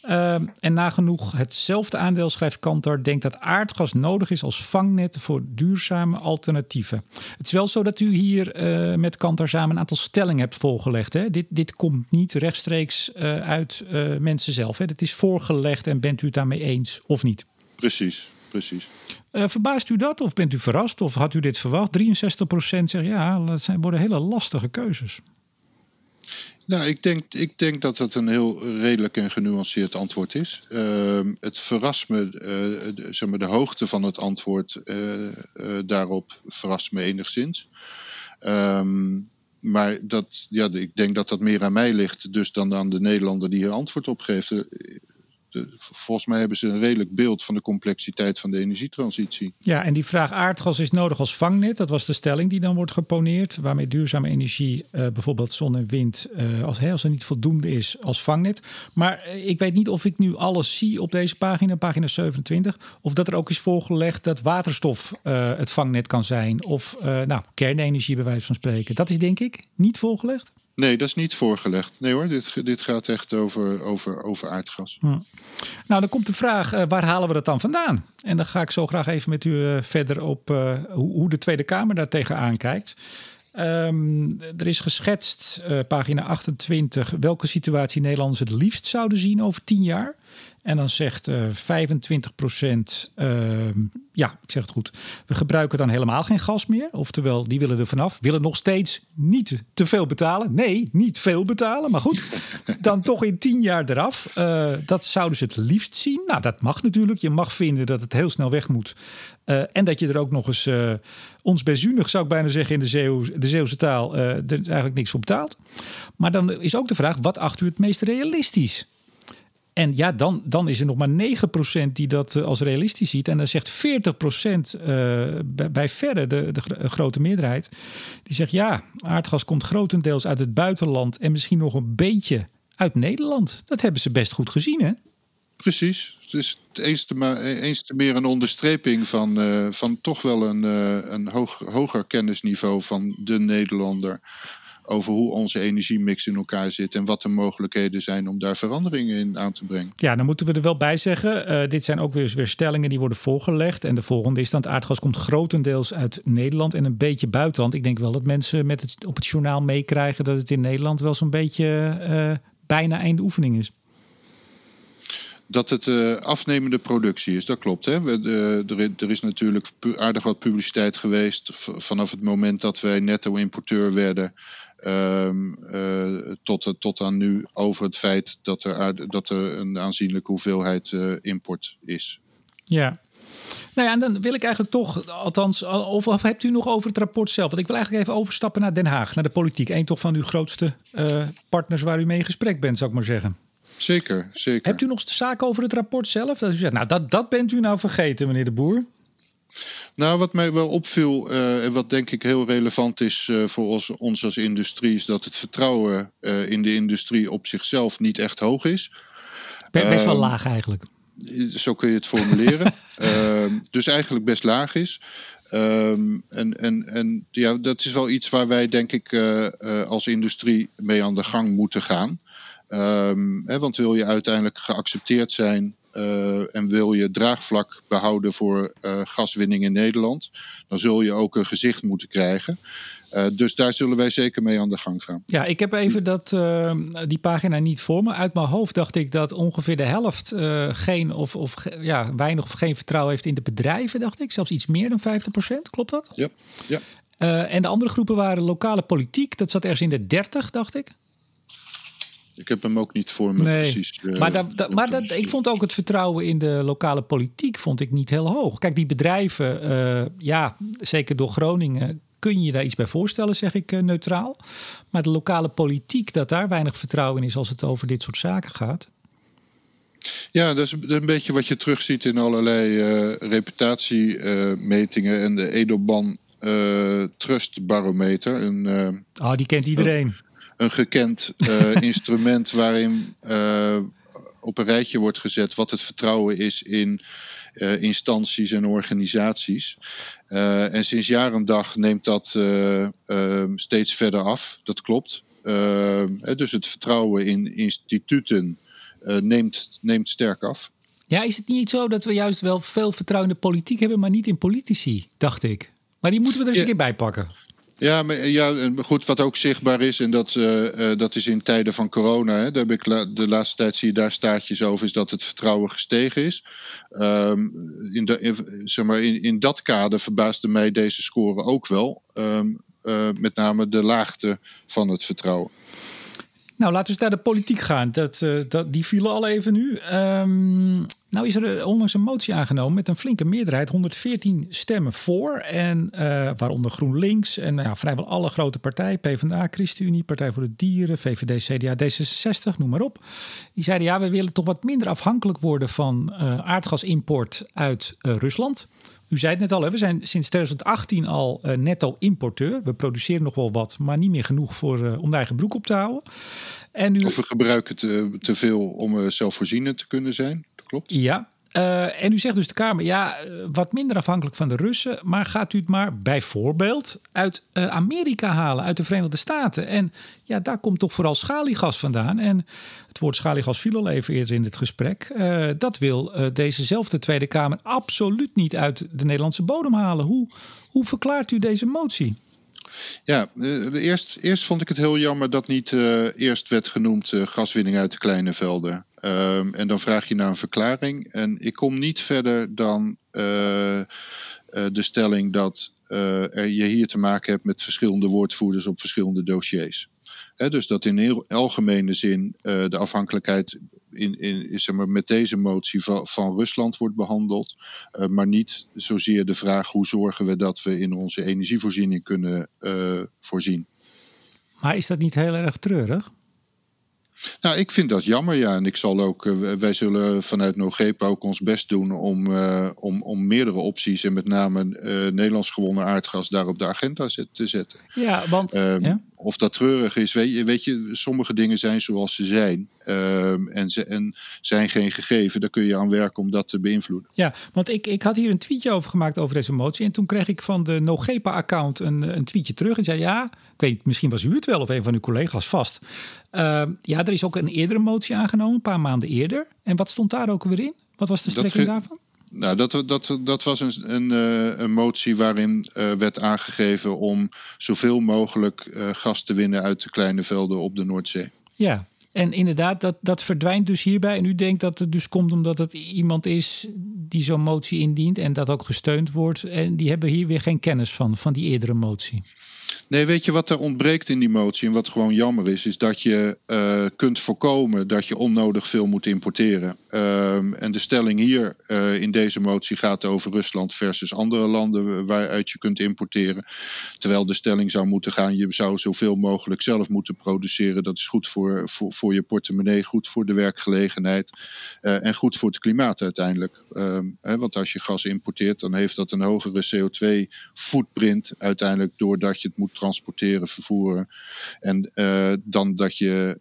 Uh, en nagenoeg hetzelfde aandeel, schrijft Kantar, denkt dat aardgas nodig is als vangnet voor duurzame alternatieven. Het is wel zo dat u hier uh, met Kantar samen een aantal stellingen hebt voorgelegd. Hè? Dit, dit komt niet rechtstreeks uh, uit uh, mensen zelf. Hè? Dit is voorgelegd en bent u het daarmee eens of niet? Precies, precies. verbaast u dat of bent u verrast of had u dit verwacht? 63% zegt ja, dat zijn, worden hele lastige keuzes. Nou, ik denk, ik denk dat dat een heel redelijk en genuanceerd antwoord is. Uh, het verrast me, uh, de, zeg maar, de hoogte van het antwoord uh, daarop verrast me enigszins. Um, maar dat, ja, ik denk dat dat meer aan mij ligt, dus dan aan de Nederlander die er antwoord op geeft volgens mij hebben ze een redelijk beeld van de complexiteit van de energietransitie. Ja, en die vraag aardgas is nodig als vangnet. Dat was de stelling die dan wordt geponeerd. Waarmee duurzame energie, uh, bijvoorbeeld zon en wind, uh, als, hè, als niet voldoende is, als vangnet. Maar uh, ik weet niet of ik nu alles zie op deze pagina, pagina 27. Of dat er ook is voorgelegd dat waterstof het vangnet kan zijn. Of nou, kernenergie bij wijze van spreken. Dat is denk ik niet voorgelegd. Nee, dat is niet voorgelegd. Nee hoor, dit, dit gaat echt over, over, over aardgas. Hm. Nou, dan komt de vraag, uh, waar halen we dat dan vandaan? En dan ga ik zo graag even met u uh, verder op uh, hoe, hoe, de Tweede Kamer daar tegenaan kijkt. Um, er is geschetst, pagina 28, welke situatie Nederlanders het liefst zouden zien over tien jaar. En dan zegt uh, 25 procent, uh, ja, ik zeg het goed. We gebruiken dan helemaal geen gas meer. Oftewel, die willen er vanaf. Willen nog steeds niet te veel betalen. Nee, niet veel betalen. Maar goed, dan toch in tien jaar eraf. Uh, dat zouden ze het liefst zien. Nou, dat mag natuurlijk. Je mag vinden dat het heel snel weg moet. Uh, en dat je er ook nog eens, uh, ons bezuinig zou ik bijna zeggen in de, de Zeeuwse taal, er eigenlijk niks voor betaalt. Maar dan is ook de vraag, wat acht u het meest realistisch? En ja, dan, dan is er nog maar 9% die dat als realistisch ziet. En dan zegt 40% uh, bij, bij verre, de, de grote meerderheid, die zegt ja, aardgas komt grotendeels uit het buitenland en misschien nog een beetje uit Nederland. Dat hebben ze best goed gezien, hè? Precies. Het is eens te, eens te meer een onderstreping van, uh, van toch wel een, uh, een hoger kennisniveau van de Nederlander over hoe onze energiemix in elkaar zit en wat de mogelijkheden zijn om daar veranderingen in aan te brengen. Ja, dan moeten we er wel bij zeggen, uh, dit zijn ook weer, weer stellingen die worden voorgelegd. En de volgende is dan aardgas komt grotendeels uit Nederland en een beetje buitenland. Ik denk wel dat mensen met het, op het journaal meekrijgen dat het in Nederland wel zo'n beetje bijna einde oefening is dat het uh, afnemende productie is. Dat klopt. Hè? We, uh, er, is natuurlijk aardig wat publiciteit geweest vanaf het moment dat wij netto-importeur werden. Um, tot, tot aan nu over het feit dat er, dat er een aanzienlijke hoeveelheid import is. Ja, nou ja, en dan wil ik eigenlijk toch, althans, of, of, hebt u nog over het rapport zelf? Want ik wil eigenlijk even overstappen naar Den Haag, naar de politiek. Eén toch van uw grootste partners waar u mee in gesprek bent, zou ik maar zeggen. Zeker, zeker. Hebt u nog zaken over het rapport zelf? Dat u zegt, nou, dat, dat bent u nou vergeten, meneer de Boer. Nou, wat mij wel opviel uh, en wat denk ik heel relevant is uh, voor ons, ons, als industrie, is dat het vertrouwen uh, in de industrie op zichzelf niet echt hoog is. Best wel laag eigenlijk. zo kun je het formuleren. Ehm, dus eigenlijk best laag is. Ehm, en en, en ja, dat is wel iets waar wij, denk ik, uh, als industrie mee aan de gang moeten gaan. Um, hè, want wil je uiteindelijk geaccepteerd zijn uh, en wil je draagvlak behouden voor uh, gaswinning in Nederland, dan zul je ook een gezicht moeten krijgen. Uh, dus daar zullen wij zeker mee aan de gang gaan. Ja, ik heb even dat, uh, die pagina niet voor me. Uit mijn hoofd dacht ik dat ongeveer de helft geen of, of ja, weinig of geen vertrouwen heeft in de bedrijven, dacht ik. Zelfs iets meer dan 50%, klopt dat? Ja. ja. en de andere groepen waren lokale politiek. Dat zat ergens in de 30, dacht ik. Ik heb hem ook niet voor me nee, precies. Uh, maar dat, dat, maar dat, ik vond ook het vertrouwen in de lokale politiek vond ik niet heel hoog. Kijk, die bedrijven, uh, ja, zeker door Groningen, kun je daar iets bij voorstellen, zeg ik uh, neutraal. Maar de lokale politiek, dat daar weinig vertrouwen in is als het over dit soort zaken gaat. Ja, dat is een beetje wat je terugziet in allerlei reputatiemetingen en de Edelban Trust Barometer. Een, oh, die kent iedereen. Een, gekend uh, instrument waarin uh, op een rijtje wordt gezet wat het vertrouwen is in uh, instanties en organisaties. en sinds jaar en dag neemt dat steeds verder af. Dat klopt. dus het vertrouwen in instituten neemt, neemt sterk af. Ja, is het niet zo dat we juist wel veel vertrouwen in de politiek hebben, maar niet in politici, dacht ik. Maar die moeten we er eens ja. een keer bij pakken. Ja, maar, ja, goed, wat ook zichtbaar is, en dat, uh, uh, dat is in tijden van corona, hè, daar heb ik de laatste tijd zie je daar staartjes over, is dat het vertrouwen gestegen is. Um, in, de, zeg maar, in, in dat kader verbaasde mij deze score ook wel. Uh, met name de laagte van het vertrouwen. Nou, laten we eens naar de politiek gaan. Dat, uh, dat, die vielen al even nu. Um, nou is er onlangs een motie aangenomen met een flinke meerderheid. 114 stemmen voor. En uh, waaronder GroenLinks en nou, vrijwel alle grote partijen. PvdA, ChristenUnie, Partij voor de Dieren, VVD, CDA, D66, noem maar op. Die zeiden ja, we willen toch wat minder afhankelijk worden van aardgasimport uit Rusland. U zei het net al, hè, we zijn sinds 2018 al uh, netto importeur. We produceren nog wel wat, maar niet meer genoeg voor, uh, om de eigen broek op te houden. En nu... Of we gebruiken te, te veel om uh, zelfvoorzienend te kunnen zijn. Dat klopt. Ja. Uh, en u zegt dus de Kamer, ja, wat minder afhankelijk van de Russen. Maar gaat u het maar bijvoorbeeld uit uh, Amerika halen, uit de Verenigde Staten? En ja, daar komt toch vooral schaliegas vandaan. En het woord schaliegas viel al even eerder in het gesprek. Dat wil dezezelfde Tweede Kamer absoluut niet uit de Nederlandse bodem halen. Hoe, hoe verklaart u deze motie? Ja, uh, eerst, eerst vond ik het heel jammer dat niet uh, eerst werd genoemd uh, gaswinning uit de kleine velden. Um, en dan vraag je naar een verklaring. En ik kom niet verder dan de stelling dat er je hier te maken hebt met verschillende woordvoerders op verschillende dossiers. He, dus dat in heel algemene zin uh, de afhankelijkheid in, in, zeg maar, met deze motie van, van Rusland wordt behandeld. Uh, maar niet zozeer de vraag hoe zorgen we dat we in onze energievoorziening kunnen uh, voorzien. Maar is dat niet heel erg treurig? Nou, ik vind dat jammer, ja. En ik zal ook, wij zullen vanuit NoGepa ook ons best doen om, uh, om, om meerdere opties en met name uh, Nederlands gewonnen aardgas daar op de agenda zet, te zetten. Ja, want. Um, ja? Of dat treurig is, weet je, weet je, sommige dingen zijn zoals ze zijn. Um, en, ze, en zijn geen gegeven. Daar kun je aan werken om dat te beïnvloeden. Ja, want ik, ik had hier een tweetje over gemaakt over deze motie. En toen kreeg ik van de NoGepa-account een, een tweetje terug. En zei: Ja, ik weet, misschien was u het wel of een van uw collega's vast. Uh, ja, er is ook een eerdere motie aangenomen, een paar maanden eerder. En wat stond daar ook weer in? Wat was de strekking daarvan? Nou, dat, dat, dat was een, een, een motie waarin uh, werd aangegeven om zoveel mogelijk uh, gas te winnen uit de kleine velden op de Noordzee. Ja, en inderdaad, dat, dat verdwijnt dus hierbij. En u denkt dat het dus komt omdat het iemand is die zo'n motie indient en dat ook gesteund wordt. En die hebben hier weer geen kennis van, van die eerdere motie. Nee, weet je wat er ontbreekt in die motie en wat gewoon jammer is, is dat je uh, kunt voorkomen dat je onnodig veel moet importeren. Um, en de stelling hier uh, in deze motie gaat over Rusland versus andere landen waaruit je kunt importeren. Terwijl de stelling zou moeten gaan, je zou zoveel mogelijk zelf moeten produceren. Dat is goed voor, voor, voor je portemonnee, goed voor de werkgelegenheid uh, en goed voor het klimaat uiteindelijk. Um, hè, want als je gas importeert, dan heeft dat een hogere CO2-footprint uiteindelijk doordat je het moet transporteren, vervoeren. En dan dat je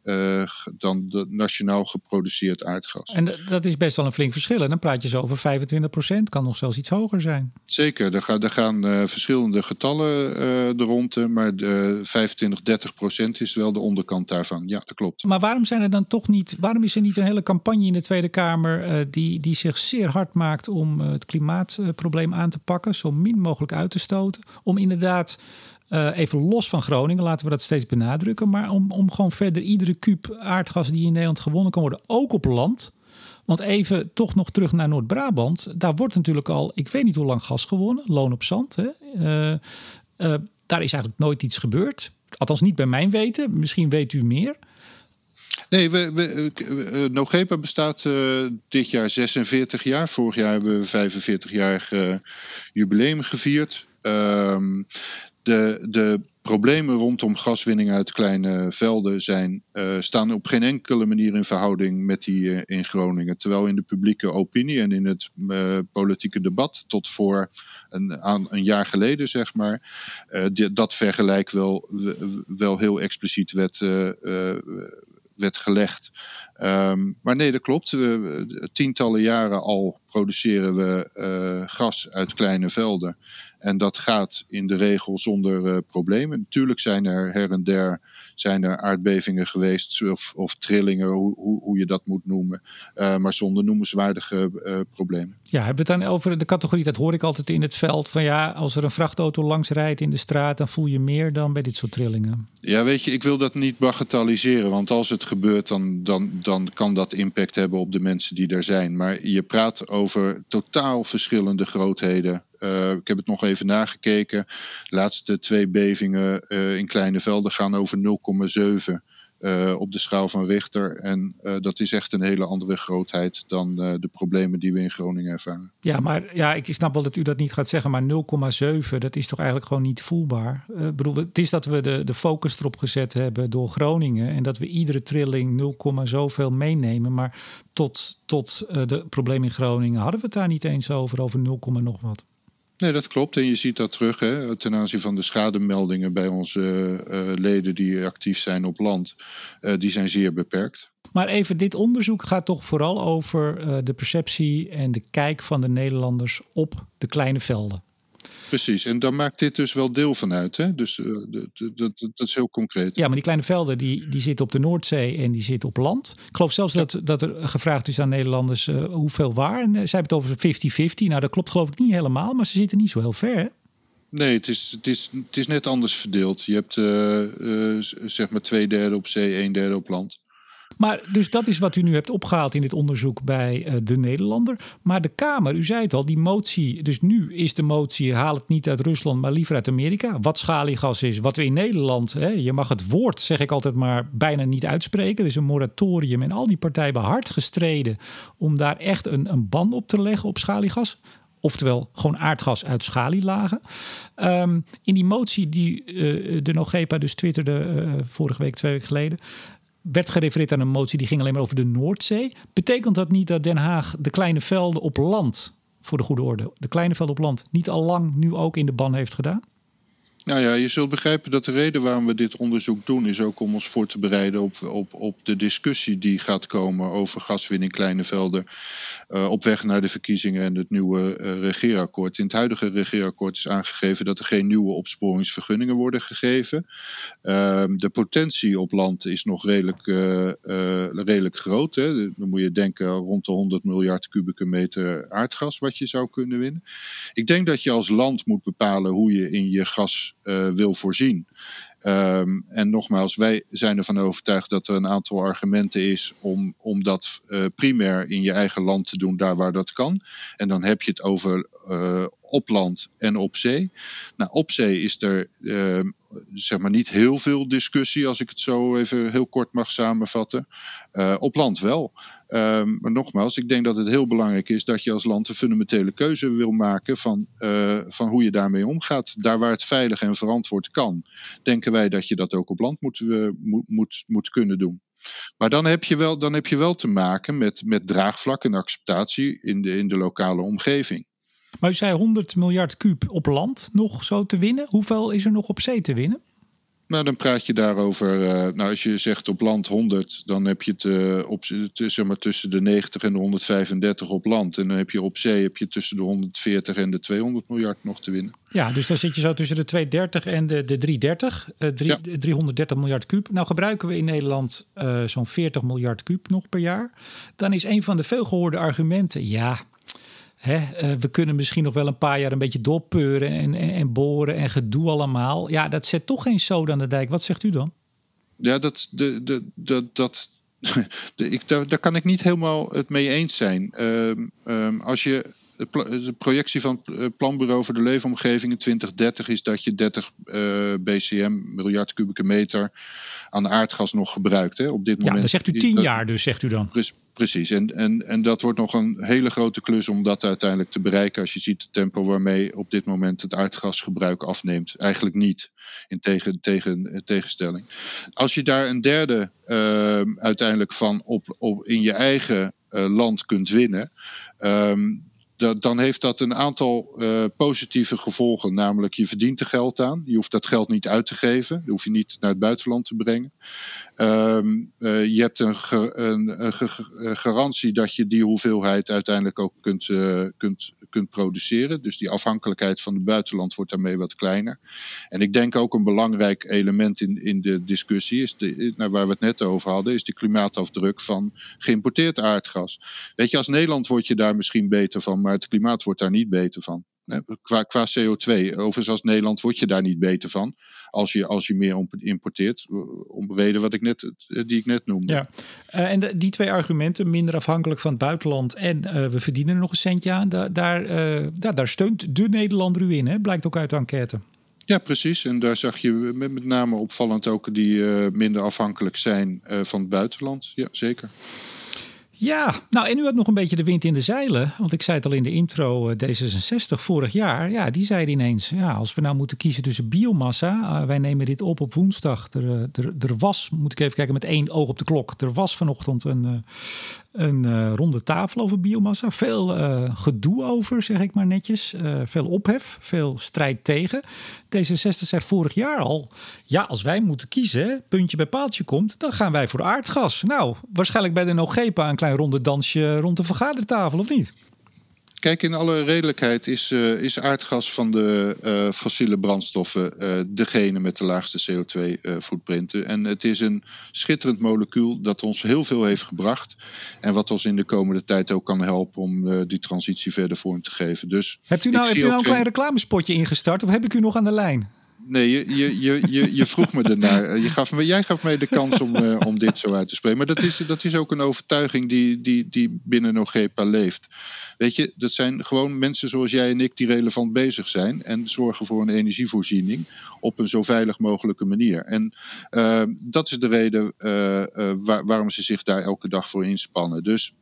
dan de nationaal geproduceerd aardgas. En dat is best wel een flink verschil. En dan praat je zo over 25 procent, kan nog zelfs iets hoger zijn. Zeker, er, gaan, er gaan verschillende getallen er rond. Maar de 25, 30 procent is wel de onderkant daarvan. Ja, dat klopt. Maar waarom zijn er dan toch niet, waarom is er niet een hele campagne in de Tweede Kamer die, die zich zeer hard maakt om het klimaatprobleem aan te pakken, zo min mogelijk uit te stoten. Om inderdaad, uh, even los van Groningen, laten we dat steeds benadrukken, maar om, om gewoon verder iedere kuub aardgas die in Nederland gewonnen kan worden, ook op land. Want even toch nog terug naar Noord-Brabant. Daar wordt natuurlijk al, ik weet niet hoe lang gas gewonnen, loon op zand. Hè? Uh, uh, daar is eigenlijk nooit iets gebeurd. Althans niet bij mijn weten. Misschien weet u meer. Nee, we, we, Nogepa bestaat dit jaar 46 jaar. Vorig jaar hebben we 45 jaar jubileum gevierd. Um, de, de problemen rondom gaswinning uit kleine velden zijn, uh, staan op geen enkele manier in verhouding met die in Groningen. Terwijl in de publieke opinie en in het politieke debat tot voor een, een jaar geleden, zeg maar, dat vergelijk wel, wel heel expliciet werd werd gelegd. Um, maar nee, dat klopt. We, tientallen jaren al produceren we uh, gas uit kleine velden. En dat gaat in de regel zonder uh, problemen. Natuurlijk zijn er her en der zijn er aardbevingen geweest of, of trillingen, hoe, hoe, hoe, je dat moet noemen. Uh, maar zonder noemenswaardige problemen. Ja, hebben we het dan over de categorie, dat hoor ik altijd in het veld, van ja, als er een vrachtauto langs rijdt in de straat, dan voel je meer dan bij dit soort trillingen. Ja, weet je, ik wil dat niet bagatelliseren, want als het gebeurt, dan, dan, dan kan dat impact hebben op de mensen die er zijn. Maar je praat over totaal verschillende grootheden. Uh, ik heb het nog even nagekeken. De laatste twee bevingen uh, in kleine velden gaan over 0,7 uh, op de schaal van Richter. En uh, dat is echt een hele andere grootheid dan uh, de problemen die we in Groningen ervaren. Ja, maar ja, ik snap wel dat u dat niet gaat zeggen, maar 0,7, dat is toch eigenlijk gewoon niet voelbaar. Bedoel, het is dat we de, de focus erop gezet hebben door Groningen en dat we iedere trilling 0, zoveel meenemen. Maar tot, tot de problemen in Groningen hadden we het daar niet eens over, over 0, nog wat. Nee, dat klopt. En je ziet dat terug hè, ten aanzien van de schademeldingen bij onze uh, leden die actief zijn op land. Uh, die zijn zeer beperkt. Maar even, dit onderzoek gaat toch vooral over uh, de perceptie en de kijk van de Nederlanders op de kleine velden. Precies, en daar maakt dit dus wel deel van uit. Hè? Dus uh, dat, dat, dat, is heel concreet. Ja, maar die kleine velden die, die zitten op de Noordzee en die zitten op land. Ik geloof zelfs dat, dat er gevraagd is aan Nederlanders uh, hoeveel waar. En uh, zij hebben het over 50-50. Nou, dat klopt geloof ik niet helemaal, maar ze zitten niet zo heel ver. Hè? Nee, het is, het, is, het is net anders verdeeld. Je hebt zeg maar twee derde op zee, een derde op land. Maar dus dat is wat u nu hebt opgehaald in dit onderzoek bij uh, de Nederlander. Maar de Kamer, u zei het al, die motie. Dus nu is de motie: haal het niet uit Rusland, maar liever uit Amerika. Wat schaliegas is, wat we in Nederland. Hè, je mag het woord, zeg ik altijd maar, bijna niet uitspreken. Er is een moratorium. En al die partijen hebben hard gestreden om daar echt een, een ban op te leggen op schaliegas. Oftewel gewoon aardgas uit schalielagen. Um, in die motie die uh, de Nogepa dus twitterde uh, vorige week, twee weken geleden werd gerefereerd aan een motie die ging alleen maar over de Noordzee. Betekent dat niet dat Den Haag de kleine velden op land, voor de goede orde, de kleine velden op land, niet al lang nu ook in de ban heeft gedaan? Nou ja, je zult begrijpen dat de reden waarom we dit onderzoek doen is ook om ons voor te bereiden op, op, op de discussie die gaat komen over gaswinning kleine velden uh, op weg naar de verkiezingen en het nieuwe uh, regeerakkoord. In het huidige regeerakkoord is aangegeven dat er geen nieuwe opsporingsvergunningen worden gegeven. Uh, de potentie op land is nog redelijk, uh, redelijk groot. Hè. Dan moet je denken rond de 100 miljard kubieke meter aardgas wat je zou kunnen winnen. Ik denk dat je als land moet bepalen hoe je in je gas wil voorzien. Um, en nogmaals, wij zijn ervan overtuigd dat er een aantal argumenten is om, om dat uh, primair in je eigen land te doen, daar waar dat kan. En dan heb je het over uh, op land en op zee. Nou, op zee is er uh, zeg maar niet heel veel discussie, als ik het zo even heel kort mag samenvatten. Uh, op land wel. Uh, maar nogmaals, ik denk dat het heel belangrijk is dat je als land een fundamentele keuze wil maken van, van hoe je daarmee omgaat. Daar waar het veilig en verantwoord kan, denken wij dat je dat ook op land moet, moet, moet, moet kunnen doen. Maar dan heb je wel, dan heb je wel te maken met, met draagvlak en acceptatie in de, in de lokale omgeving. Maar u zei 100 miljard kuub op land nog zo te winnen. Hoeveel is er nog op zee te winnen? Nou, dan praat je daarover. Uh, nou, als je zegt op land 100, dan heb je het uh, op, zeg maar, tussen de 90 en de 135 op land. En dan heb je op zee heb je tussen de 140 en de 200 miljard nog te winnen. Ja, dus dan zit je zo tussen de 230 en de, de 330. Uh, drie, ja. 330 miljard kuub. Nou gebruiken we in Nederland zo'n 40 miljard kuub nog per jaar. Dan is een van de veelgehoorde argumenten. Ja, Hè, uh, we kunnen misschien nog wel een paar jaar een beetje doorpeuren en, en, en, boren en gedoe allemaal. Ja, dat zet toch geen zoden aan de dijk. Wat zegt u dan? Ja, dat, de, de, de, dat, de, ik, daar, kan ik niet helemaal het mee eens zijn. Um, um, als je de projectie van het eh, Planbureau voor de Leefomgeving in 2030 is dat je 30 uh, BCM, miljard kubieke meter, aan aardgas nog gebruikt. Hè, op dit moment. Ja, dan zegt u 10 jaar dus, zegt u dan. Precies, en, en, en dat wordt nog een hele grote klus om dat uiteindelijk te bereiken. Als je ziet het tempo waarmee op dit moment het aardgasgebruik afneemt. Eigenlijk niet, in tegen, tegen, tegenstelling. Als je daar een derde uh, uiteindelijk van op, op in je eigen uh, land kunt winnen. Um, dan heeft dat een aantal uh, positieve gevolgen. Namelijk, je verdient er geld aan. Je hoeft dat geld niet uit te geven. Dat hoef je niet naar het buitenland te brengen. Um, uh, je hebt een, een, een, garantie dat je die hoeveelheid uiteindelijk ook kunt, uh, kunt, kunt produceren. Dus die afhankelijkheid van het buitenland wordt daarmee wat kleiner. En ik denk ook een belangrijk element in, in de discussie, is de, nou, waar we het net over hadden, is de klimaatafdruk van geïmporteerd aardgas. Weet je, als Nederland word je daar misschien beter van, maar het klimaat wordt daar niet beter van. Qua, qua CO2. Overigens als Nederland word je daar niet beter van. Als je, als je meer importeert. Om de reden wat ik net, die ik net noemde. Ja. Uh, en de, die twee argumenten, minder afhankelijk van het buitenland. En uh, we verdienen er nog een centje aan. Daar, daar, uh, daar, daar steunt de Nederlander u in. Hè? Blijkt ook uit de enquête. Ja, precies. En daar zag je met, met name opvallend ook die minder afhankelijk zijn van het buitenland. Ja, zeker. Ja, nou en u had nog een beetje de wind in de zeilen. Want ik zei het al in de intro, eh, D66 vorig jaar. Ja, die zei ineens, ja, als we nou moeten kiezen tussen biomassa. Uh, wij nemen dit op op woensdag. Eh, er, was, moet ik even kijken met één oog op de klok. Er was vanochtend een, een uh, ronde tafel over biomassa. Veel uh, gedoe over, zeg ik maar netjes. Uh, veel ophef, veel strijd tegen. D66 zei vorig jaar al... ja, als wij moeten kiezen, puntje bij paaltje komt... dan gaan wij voor aardgas. Nou, waarschijnlijk bij de Nogepa een klein ronde dansje rond de vergadertafel, of niet? Kijk, in alle redelijkheid is, uh, is aardgas van de uh, fossiele brandstoffen uh, degene met de laagste CO2-footprinten. en het is een schitterend molecuul dat ons heel veel heeft gebracht. En wat ons in de komende tijd ook kan helpen om die transitie verder vorm te geven. Dus hebt u nou, hebt u nou een klein reclamespotje ingestart of heb ik u nog aan de lijn? Nee, je, je, je, je, je vroeg me ernaar. Je gaf me, jij gaf mij de kans om, uh, om dit zo uit te spreken. Maar dat is, dat is ook een overtuiging die, die, die binnen Nogepa leeft. Weet je, dat zijn gewoon mensen zoals jij en ik die relevant bezig zijn. En zorgen voor een energievoorziening op een zo veilig mogelijke manier. En uh, dat is de reden uh, waar, waarom ze zich daar elke dag voor inspannen. Dus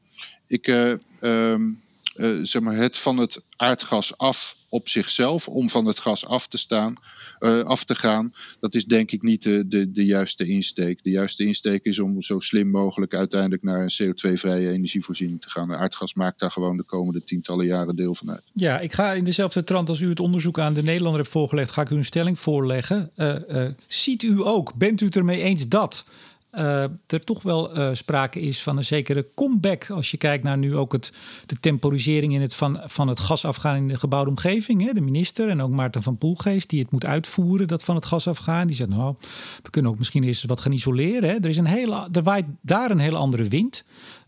ik. Um, uh, zeg maar het van het aardgas af op zichzelf, om van het gas af te, staan, uh, af te gaan, dat is denk ik niet de, de, de juiste insteek. De juiste insteek is om zo slim mogelijk uiteindelijk naar een CO2-vrije energievoorziening te gaan. aardgas maakt daar gewoon de komende tientallen jaren deel van uit. Ja, ik ga in dezelfde trant als u het onderzoek aan de Nederlander hebt voorgelegd, ga ik u een stelling voorleggen. Uh, ziet u ook, bent u het ermee eens dat uh, er toch wel uh, sprake is van een zekere comeback. Als je kijkt naar nu ook het, de temporisering in het van, van het gas afgaan in de gebouwde omgeving. Hè? De minister en ook Maarten van Poelgeest, die het moet uitvoeren, dat van het gas afgaan. Die zegt, nou, we kunnen ook misschien eerst wat gaan isoleren. Hè? Er, is een hele, er waait daar een hele andere wind.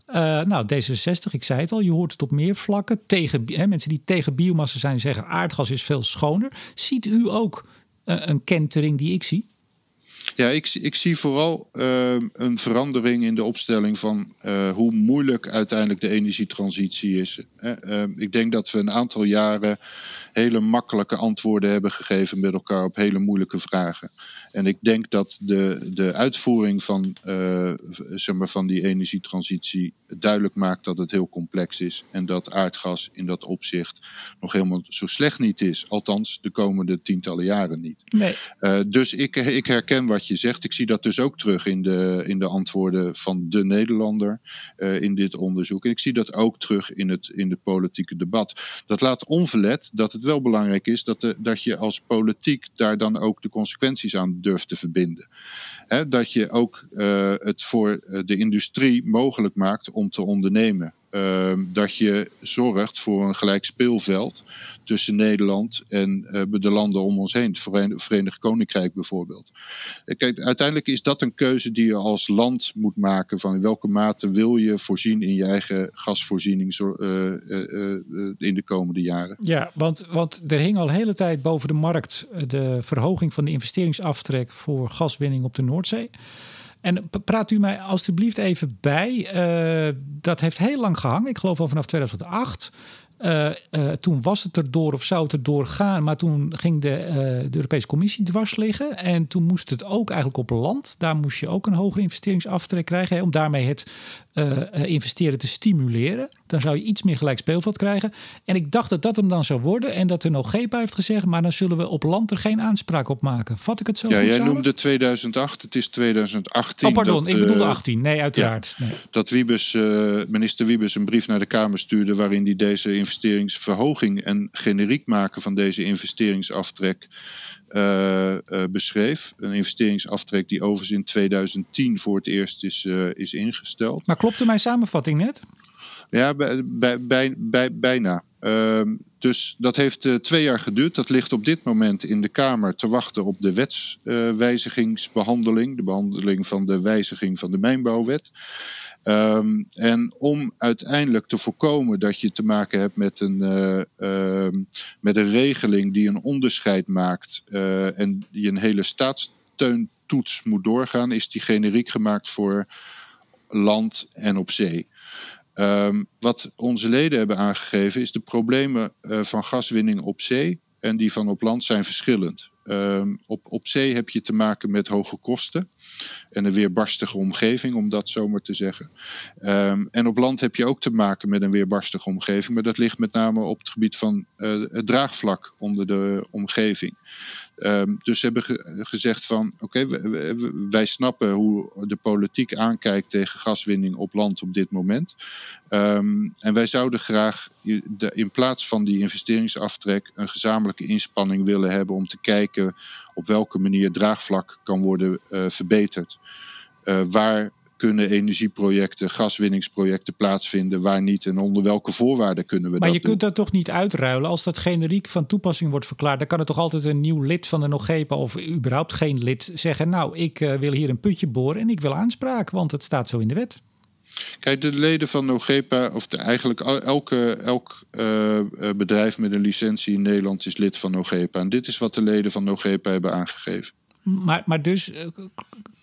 Uh, nou, D66, ik zei het al, je hoort het op meer vlakken. Tegen, hè, mensen die tegen biomassa zijn zeggen aardgas is veel schoner. Ziet u ook een kentering die ik zie? Ja, ik, ik zie vooral uh, een verandering in de opstelling van uh, hoe moeilijk uiteindelijk de energietransitie is. Uh, ik denk dat we een aantal jaren hele makkelijke antwoorden hebben gegeven met elkaar op hele moeilijke vragen. En ik denk dat de, de uitvoering van, zeg maar van die energietransitie duidelijk maakt dat het heel complex is. En dat aardgas in dat opzicht nog helemaal zo slecht niet is. Althans, de komende tientallen jaren niet. Nee. dus ik, ik herken wat je zegt. Ik zie dat dus ook terug in de, in de antwoorden van de Nederlander in dit onderzoek. En ik zie dat ook terug in het, in het politieke debat. Dat laat onverlet dat het wel belangrijk is dat, de, dat je als politiek daar dan ook de consequenties aan durft te verbinden. dat je ook het voor de industrie mogelijk maakt om te ondernemen. Ehm, dat je zorgt voor een gelijk speelveld tussen Nederland en uh, de landen om ons heen, het Verenigd Koninkrijk bijvoorbeeld. Eh, kijk, uiteindelijk is dat een keuze die je als land moet maken van in welke mate wil je voorzien in je eigen gasvoorziening uh, in de komende jaren. Ja, want, want er hing al de hele tijd boven de markt de verhoging van de investeringsaftrek voor gaswinning op de Noordzee. En praat u mij alstublieft even bij. Uh, dat heeft heel lang gehangen. Ik geloof al vanaf 2008. Uh, uh, toen was het erdoor of zou het erdoor gaan. Maar toen ging de, uh, de, Europese Commissie dwars liggen. En toen moest het ook eigenlijk op land. Daar moest je ook een hogere investeringsaftrek krijgen. Hè, om daarmee het investeren te stimuleren. Dan zou je iets meer gelijk speelveld krijgen. En ik dacht dat dat hem dan zou worden. En dat de NOGEPA heeft gezegd. Maar dan zullen we op land er geen aanspraak op maken. Vat ik het zo ja, goed jij noemde 2008. Het is 2018. Oh, pardon. ik bedoelde 18. Nee, uiteraard. Ja, nee. Dat Wiebes, minister Wiebes een brief naar de Kamer stuurde. waarin hij deze investeringsverhoging en generiek maken van deze investeringsaftrek uh, uh, beschreef. Een investeringsaftrek die overigens in 2010 voor het eerst is, uh, is ingesteld. Maar klopte mijn samenvatting net? Ja, bij, bij, bij, bijna. Ehm, dus dat heeft twee jaar geduurd. Dat ligt op dit moment in de Kamer te wachten op de wetswijzigingsbehandeling. de behandeling van de wijziging van de mijnbouwwet. Um, en om uiteindelijk te voorkomen dat je te maken hebt met een, uh, uh, met een regeling die een onderscheid maakt uh, en die een hele staatssteuntoets moet doorgaan, is die generiek gemaakt voor land en op zee. Um, wat onze leden hebben aangegeven is de problemen van gaswinning op zee en die van op land zijn verschillend. Um, op, op zee heb je te maken met hoge kosten en een weerbarstige omgeving, om dat zomaar te zeggen. Um, en op land heb je ook te maken met een weerbarstige omgeving, maar dat ligt met name op het gebied van uh, het draagvlak onder de omgeving. Um, dus ze hebben ge gezegd van oké, wij snappen hoe de politiek aankijkt tegen gaswinning op land op dit moment. En wij zouden graag in plaats van die investeringsaftrek een gezamenlijke inspanning willen hebben om te kijken op welke manier draagvlak kan worden uh, verbeterd. Uh, waar kunnen energieprojecten, gaswinningsprojecten plaatsvinden, waar niet en onder welke voorwaarden kunnen we maar dat Maar je kunt dat toch niet uitruilen als dat generiek van toepassing wordt verklaard? Dan kan het toch altijd een nieuw lid van de NOGEPA of überhaupt geen lid zeggen: Nou, ik uh, wil hier een putje boren en ik wil aanspraak, want het staat zo in de wet. Kijk, de leden van NOGEPA, of de, eigenlijk elke, elk uh, bedrijf met een licentie in Nederland is lid van NOGEPA. En dit is wat de leden van NOGEPA hebben aangegeven. Maar, maar dus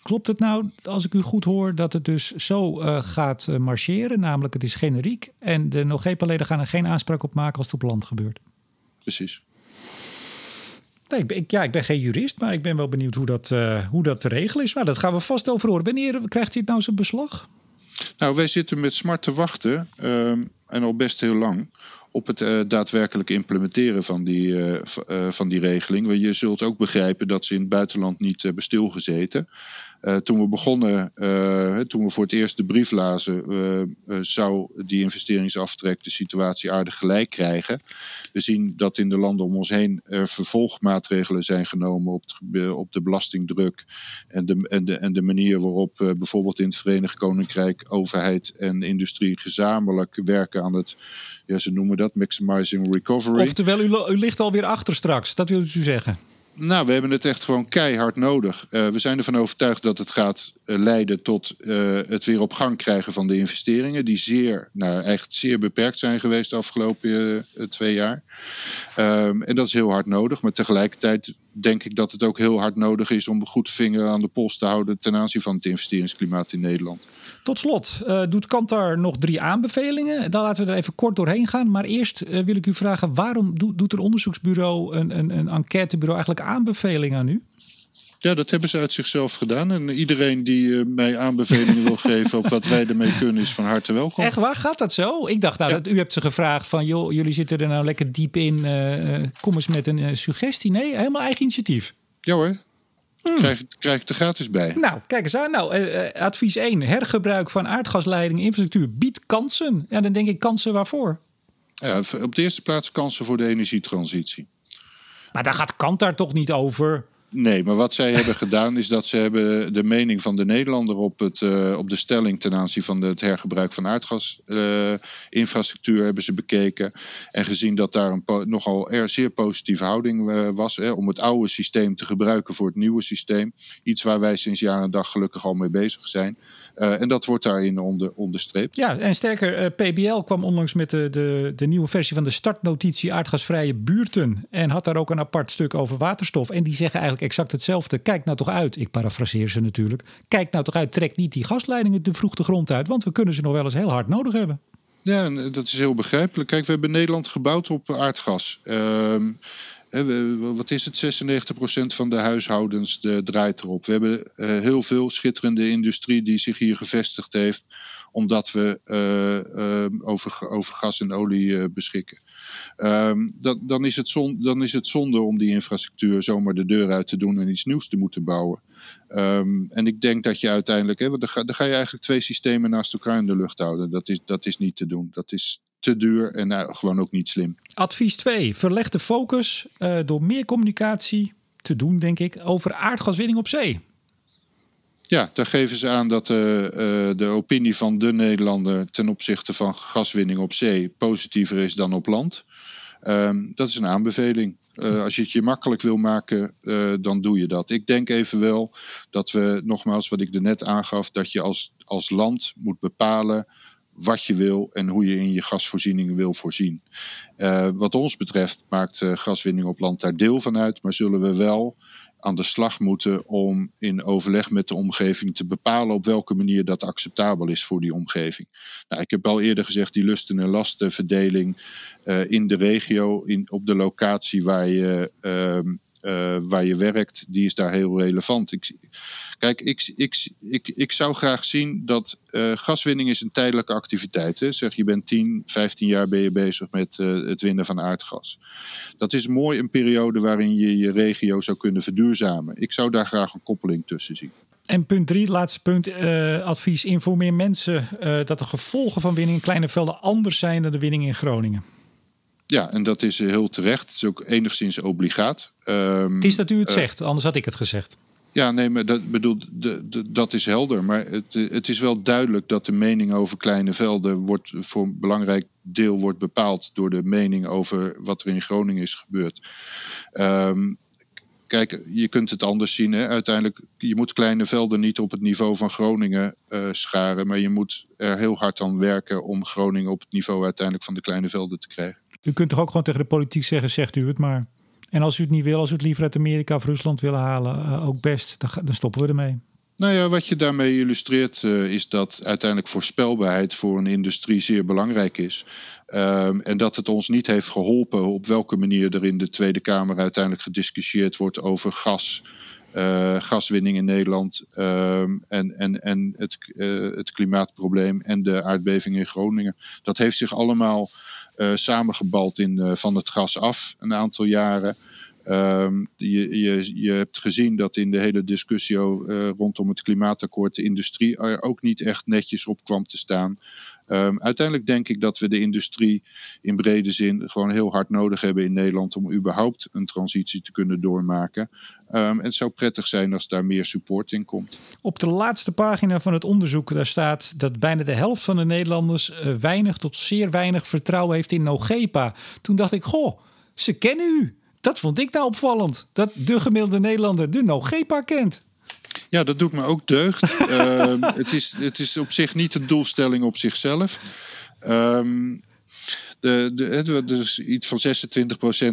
klopt het nou, als ik u goed hoor, dat het dus zo uh, gaat marcheren? Namelijk, het is generiek en de NOGEPA-leden gaan er geen aanspraak op maken als het op land gebeurt. Precies. Nee, ik, ja, ik ben geen jurist, maar ik ben wel benieuwd hoe dat, uh, hoe dat te regelen is. Maar dat gaan we vast over horen. Wanneer krijgt hij het nou zijn beslag? Nou, wij zitten met smart te wachten, um, en al best heel lang, op het uh, daadwerkelijk implementeren van die, uh, uh, van die regeling. Want je zult ook begrijpen dat ze in het buitenland niet hebben stilgezeten. toen we begonnen, toen we voor het eerst de brief lazen, zou die investeringsaftrek de situatie aardig gelijk krijgen. We zien dat in de landen om ons heen er vervolgmaatregelen zijn genomen op, op de belastingdruk en de, en, de, en de manier waarop bijvoorbeeld in het Verenigd Koninkrijk overheid en industrie gezamenlijk werken aan het, ja, ze noemen dat, maximizing recovery. Oftewel, u, u ligt alweer achter straks, dat wil u zeggen? Nou, we hebben het echt gewoon keihard nodig. Uh, we zijn ervan overtuigd dat het gaat uh, leiden tot uh, het weer op gang krijgen van de investeringen, die zeer, nou, echt zeer beperkt zijn geweest de afgelopen twee jaar. Um, en dat is heel hard nodig, maar tegelijkertijd denk ik dat het ook heel hard nodig is om een goed vinger aan de pols te houden ten aanzien van het investeringsklimaat in Nederland. Tot slot, uh, doet Kantar nog drie aanbevelingen? Dan laten we er even kort doorheen gaan. Maar eerst uh, wil ik u vragen, waarom do doet een onderzoeksbureau, een, een, een enquêtebureau eigenlijk aanbevelingen aan u? Ja, dat hebben ze uit zichzelf gedaan. En iedereen die uh, mij aanbevelingen wil geven op wat wij ermee kunnen, is van harte welkom. Echt waar? Gaat dat zo? Ik dacht, nou, ja. dat, u hebt ze gevraagd van, joh, jullie zitten er nou lekker diep in. Uh, kom eens met een suggestie. Nee, helemaal eigen initiatief. Ja hoor. Hmm. Krijg, krijg ik er gratis bij. Nou, kijk eens aan. Nou, advies 1. Hergebruik van aardgasleiding infrastructuur biedt kansen. Ja, dan denk ik kansen waarvoor? Ja, op de eerste plaats kansen voor de energietransitie. Maar daar gaat Kant daar toch niet over? Nee, maar wat zij hebben gedaan is dat ze hebben de mening van de Nederlander op, het, uh, op de stelling ten aanzien van het hergebruik van aardgasinfrastructuur uh, hebben ze bekeken. En gezien dat daar een nogal er zeer positieve houding uh, was hè, om het oude systeem te gebruiken voor het nieuwe systeem. Iets waar wij sinds jaar en dag gelukkig al mee bezig zijn. en dat wordt daarin onder, onderstreept. Ja, en sterker, PBL kwam onlangs met de, de, de nieuwe versie van de startnotitie aardgasvrije buurten. En had daar ook een apart stuk over waterstof. En die zeggen eigenlijk exact hetzelfde. Kijk nou toch uit, ik parafraseer ze natuurlijk. Kijk nou toch uit, trek niet die gasleidingen de vroeg de grond uit, want we kunnen ze nog wel eens heel hard nodig hebben. Ja, dat is heel begrijpelijk. Kijk, we hebben Nederland gebouwd op aardgas. Uh, wat is het? 96% van de huishoudens de, draait erop. We hebben uh, heel veel schitterende industrie die zich hier gevestigd heeft, omdat we uh, over, over gas en olie beschikken. Dat, dan, is het zonde, dan is het om die infrastructuur zomaar de deur uit te doen en iets nieuws te moeten bouwen. Um, en ik denk dat je uiteindelijk, hè, dan, ga, dan ga je eigenlijk twee systemen naast elkaar in de lucht houden. Dat is, dat is niet te doen. Dat is te duur en nou, gewoon ook niet slim. Advies 2. Verleg de focus uh, door meer communicatie te doen, denk ik, over aardgaswinning op zee. Ja, daar geven ze aan dat uh, uh, de opinie van de Nederlander ten opzichte van gaswinning op zee positiever is dan op land. Um, dat is een aanbeveling. Uh, als je het je makkelijk wil maken, uh, dan doe je dat. Ik denk evenwel dat we, nogmaals, wat ik er net aangaf, dat je als, als land moet bepalen wat je wil en hoe je in je gasvoorziening wil voorzien. Uh, wat ons betreft maakt gaswinning op land daar deel van uit, maar zullen we wel aan de slag moeten om in overleg met de omgeving te bepalen op welke manier dat acceptabel is voor die omgeving. Nou, ik heb al eerder gezegd, die lusten- en lastenverdeling uh, in de regio, in, op de locatie waar je uh, waar je werkt, die is daar heel relevant. Ik, kijk, ik, ik, ik, ik zou graag zien dat uh, gaswinning is een tijdelijke activiteit. Hè. Zeg, je bent 10, 15 jaar ben je bezig met uh, het winnen van aardgas. Dat is mooi een periode waarin je je regio zou kunnen verduurzamen. Ik zou daar graag een koppeling tussen zien. En punt drie, laatste punt, uh, advies. Informeer mensen dat de gevolgen van winning in kleine velden anders zijn dan de winning in Groningen. Ja, en dat is heel terecht. Het is ook enigszins obligaat. Um, het is dat u het uh, zegt, anders had ik het gezegd. Ja, nee, maar dat, bedoel, de, de, dat is helder. Maar het, het is wel duidelijk dat de mening over kleine velden wordt voor een belangrijk deel wordt bepaald door de mening over wat er in Groningen is gebeurd. Um, kijk, je kunt het anders zien. Hè? Uiteindelijk, je moet kleine velden niet op het niveau van Groningen uh, scharen. Maar je moet er heel hard aan werken om Groningen op het niveau uiteindelijk van de kleine velden te krijgen. U kunt toch ook gewoon tegen de politiek zeggen, zegt u het maar. En als u het niet wil, als u het liever uit Amerika of Rusland willen halen, uh, ook best, dan, dan, stoppen we ermee. Nou ja, wat je daarmee illustreert uh, is dat uiteindelijk voorspelbaarheid voor een industrie zeer belangrijk is. Um, en dat het ons niet heeft geholpen op welke manier er in de Tweede Kamer uiteindelijk gediscussieerd wordt over gas. Uh, gaswinning in Nederland um, en, en, en het, het klimaatprobleem en de aardbeving in Groningen. Dat heeft zich allemaal samengebald in van het gas af een aantal jaren. Um, je, je, je hebt gezien dat in de hele discussie uh, rondom het klimaatakkoord de industrie er ook niet echt netjes op kwam te staan. Um, uiteindelijk denk ik dat we de industrie in brede zin gewoon heel hard nodig hebben in Nederland om überhaupt een transitie te kunnen doormaken. Um, en het zou prettig zijn als daar meer support in komt. Op de laatste pagina van het onderzoek daar staat dat bijna de helft van de Nederlanders uh, weinig tot zeer weinig vertrouwen heeft in Nogepa. Toen dacht ik, goh, ze kennen u. Dat vond ik nou opvallend. Dat de gemiddelde Nederlander de Nogepa kent. Ja, dat doet me ook deugd. uh, het, is, het is op zich niet de doelstelling op zichzelf. Um, de, de, dus iets van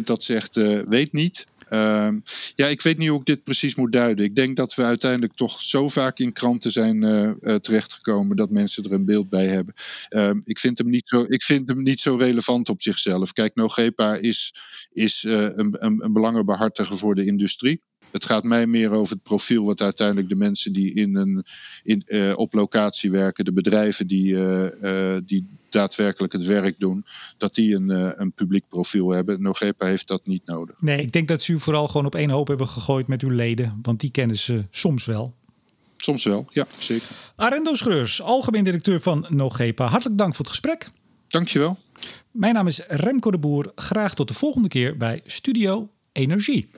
26% dat zegt uh, weet niet. Um, ja, ik weet niet hoe ik dit precies moet duiden. Ik denk dat we uiteindelijk toch zo vaak in kranten zijn uh, uh, terechtgekomen dat mensen er een beeld bij hebben. Um, ik, vind hem niet zo, ik vind hem niet zo relevant op zichzelf. Kijk, Nogepa is, is uh, een, een, een belangenbehartiger voor de industrie. Het gaat mij meer over het profiel wat uiteindelijk de mensen die in een, in, uh, op locatie werken, de bedrijven die, uh, uh, die daadwerkelijk het werk doen, dat die een, een publiek profiel hebben. Nogepa heeft dat niet nodig. Nee, ik denk dat ze u vooral gewoon op één hoop hebben gegooid met uw leden, want die kennen ze soms wel. Soms wel, ja, zeker. Arendo Schreurs, algemeen directeur van Nogepa. Hartelijk dank voor het gesprek. Dankjewel. Mijn naam is Remco de Boer. Graag tot de volgende keer bij Studio Energie.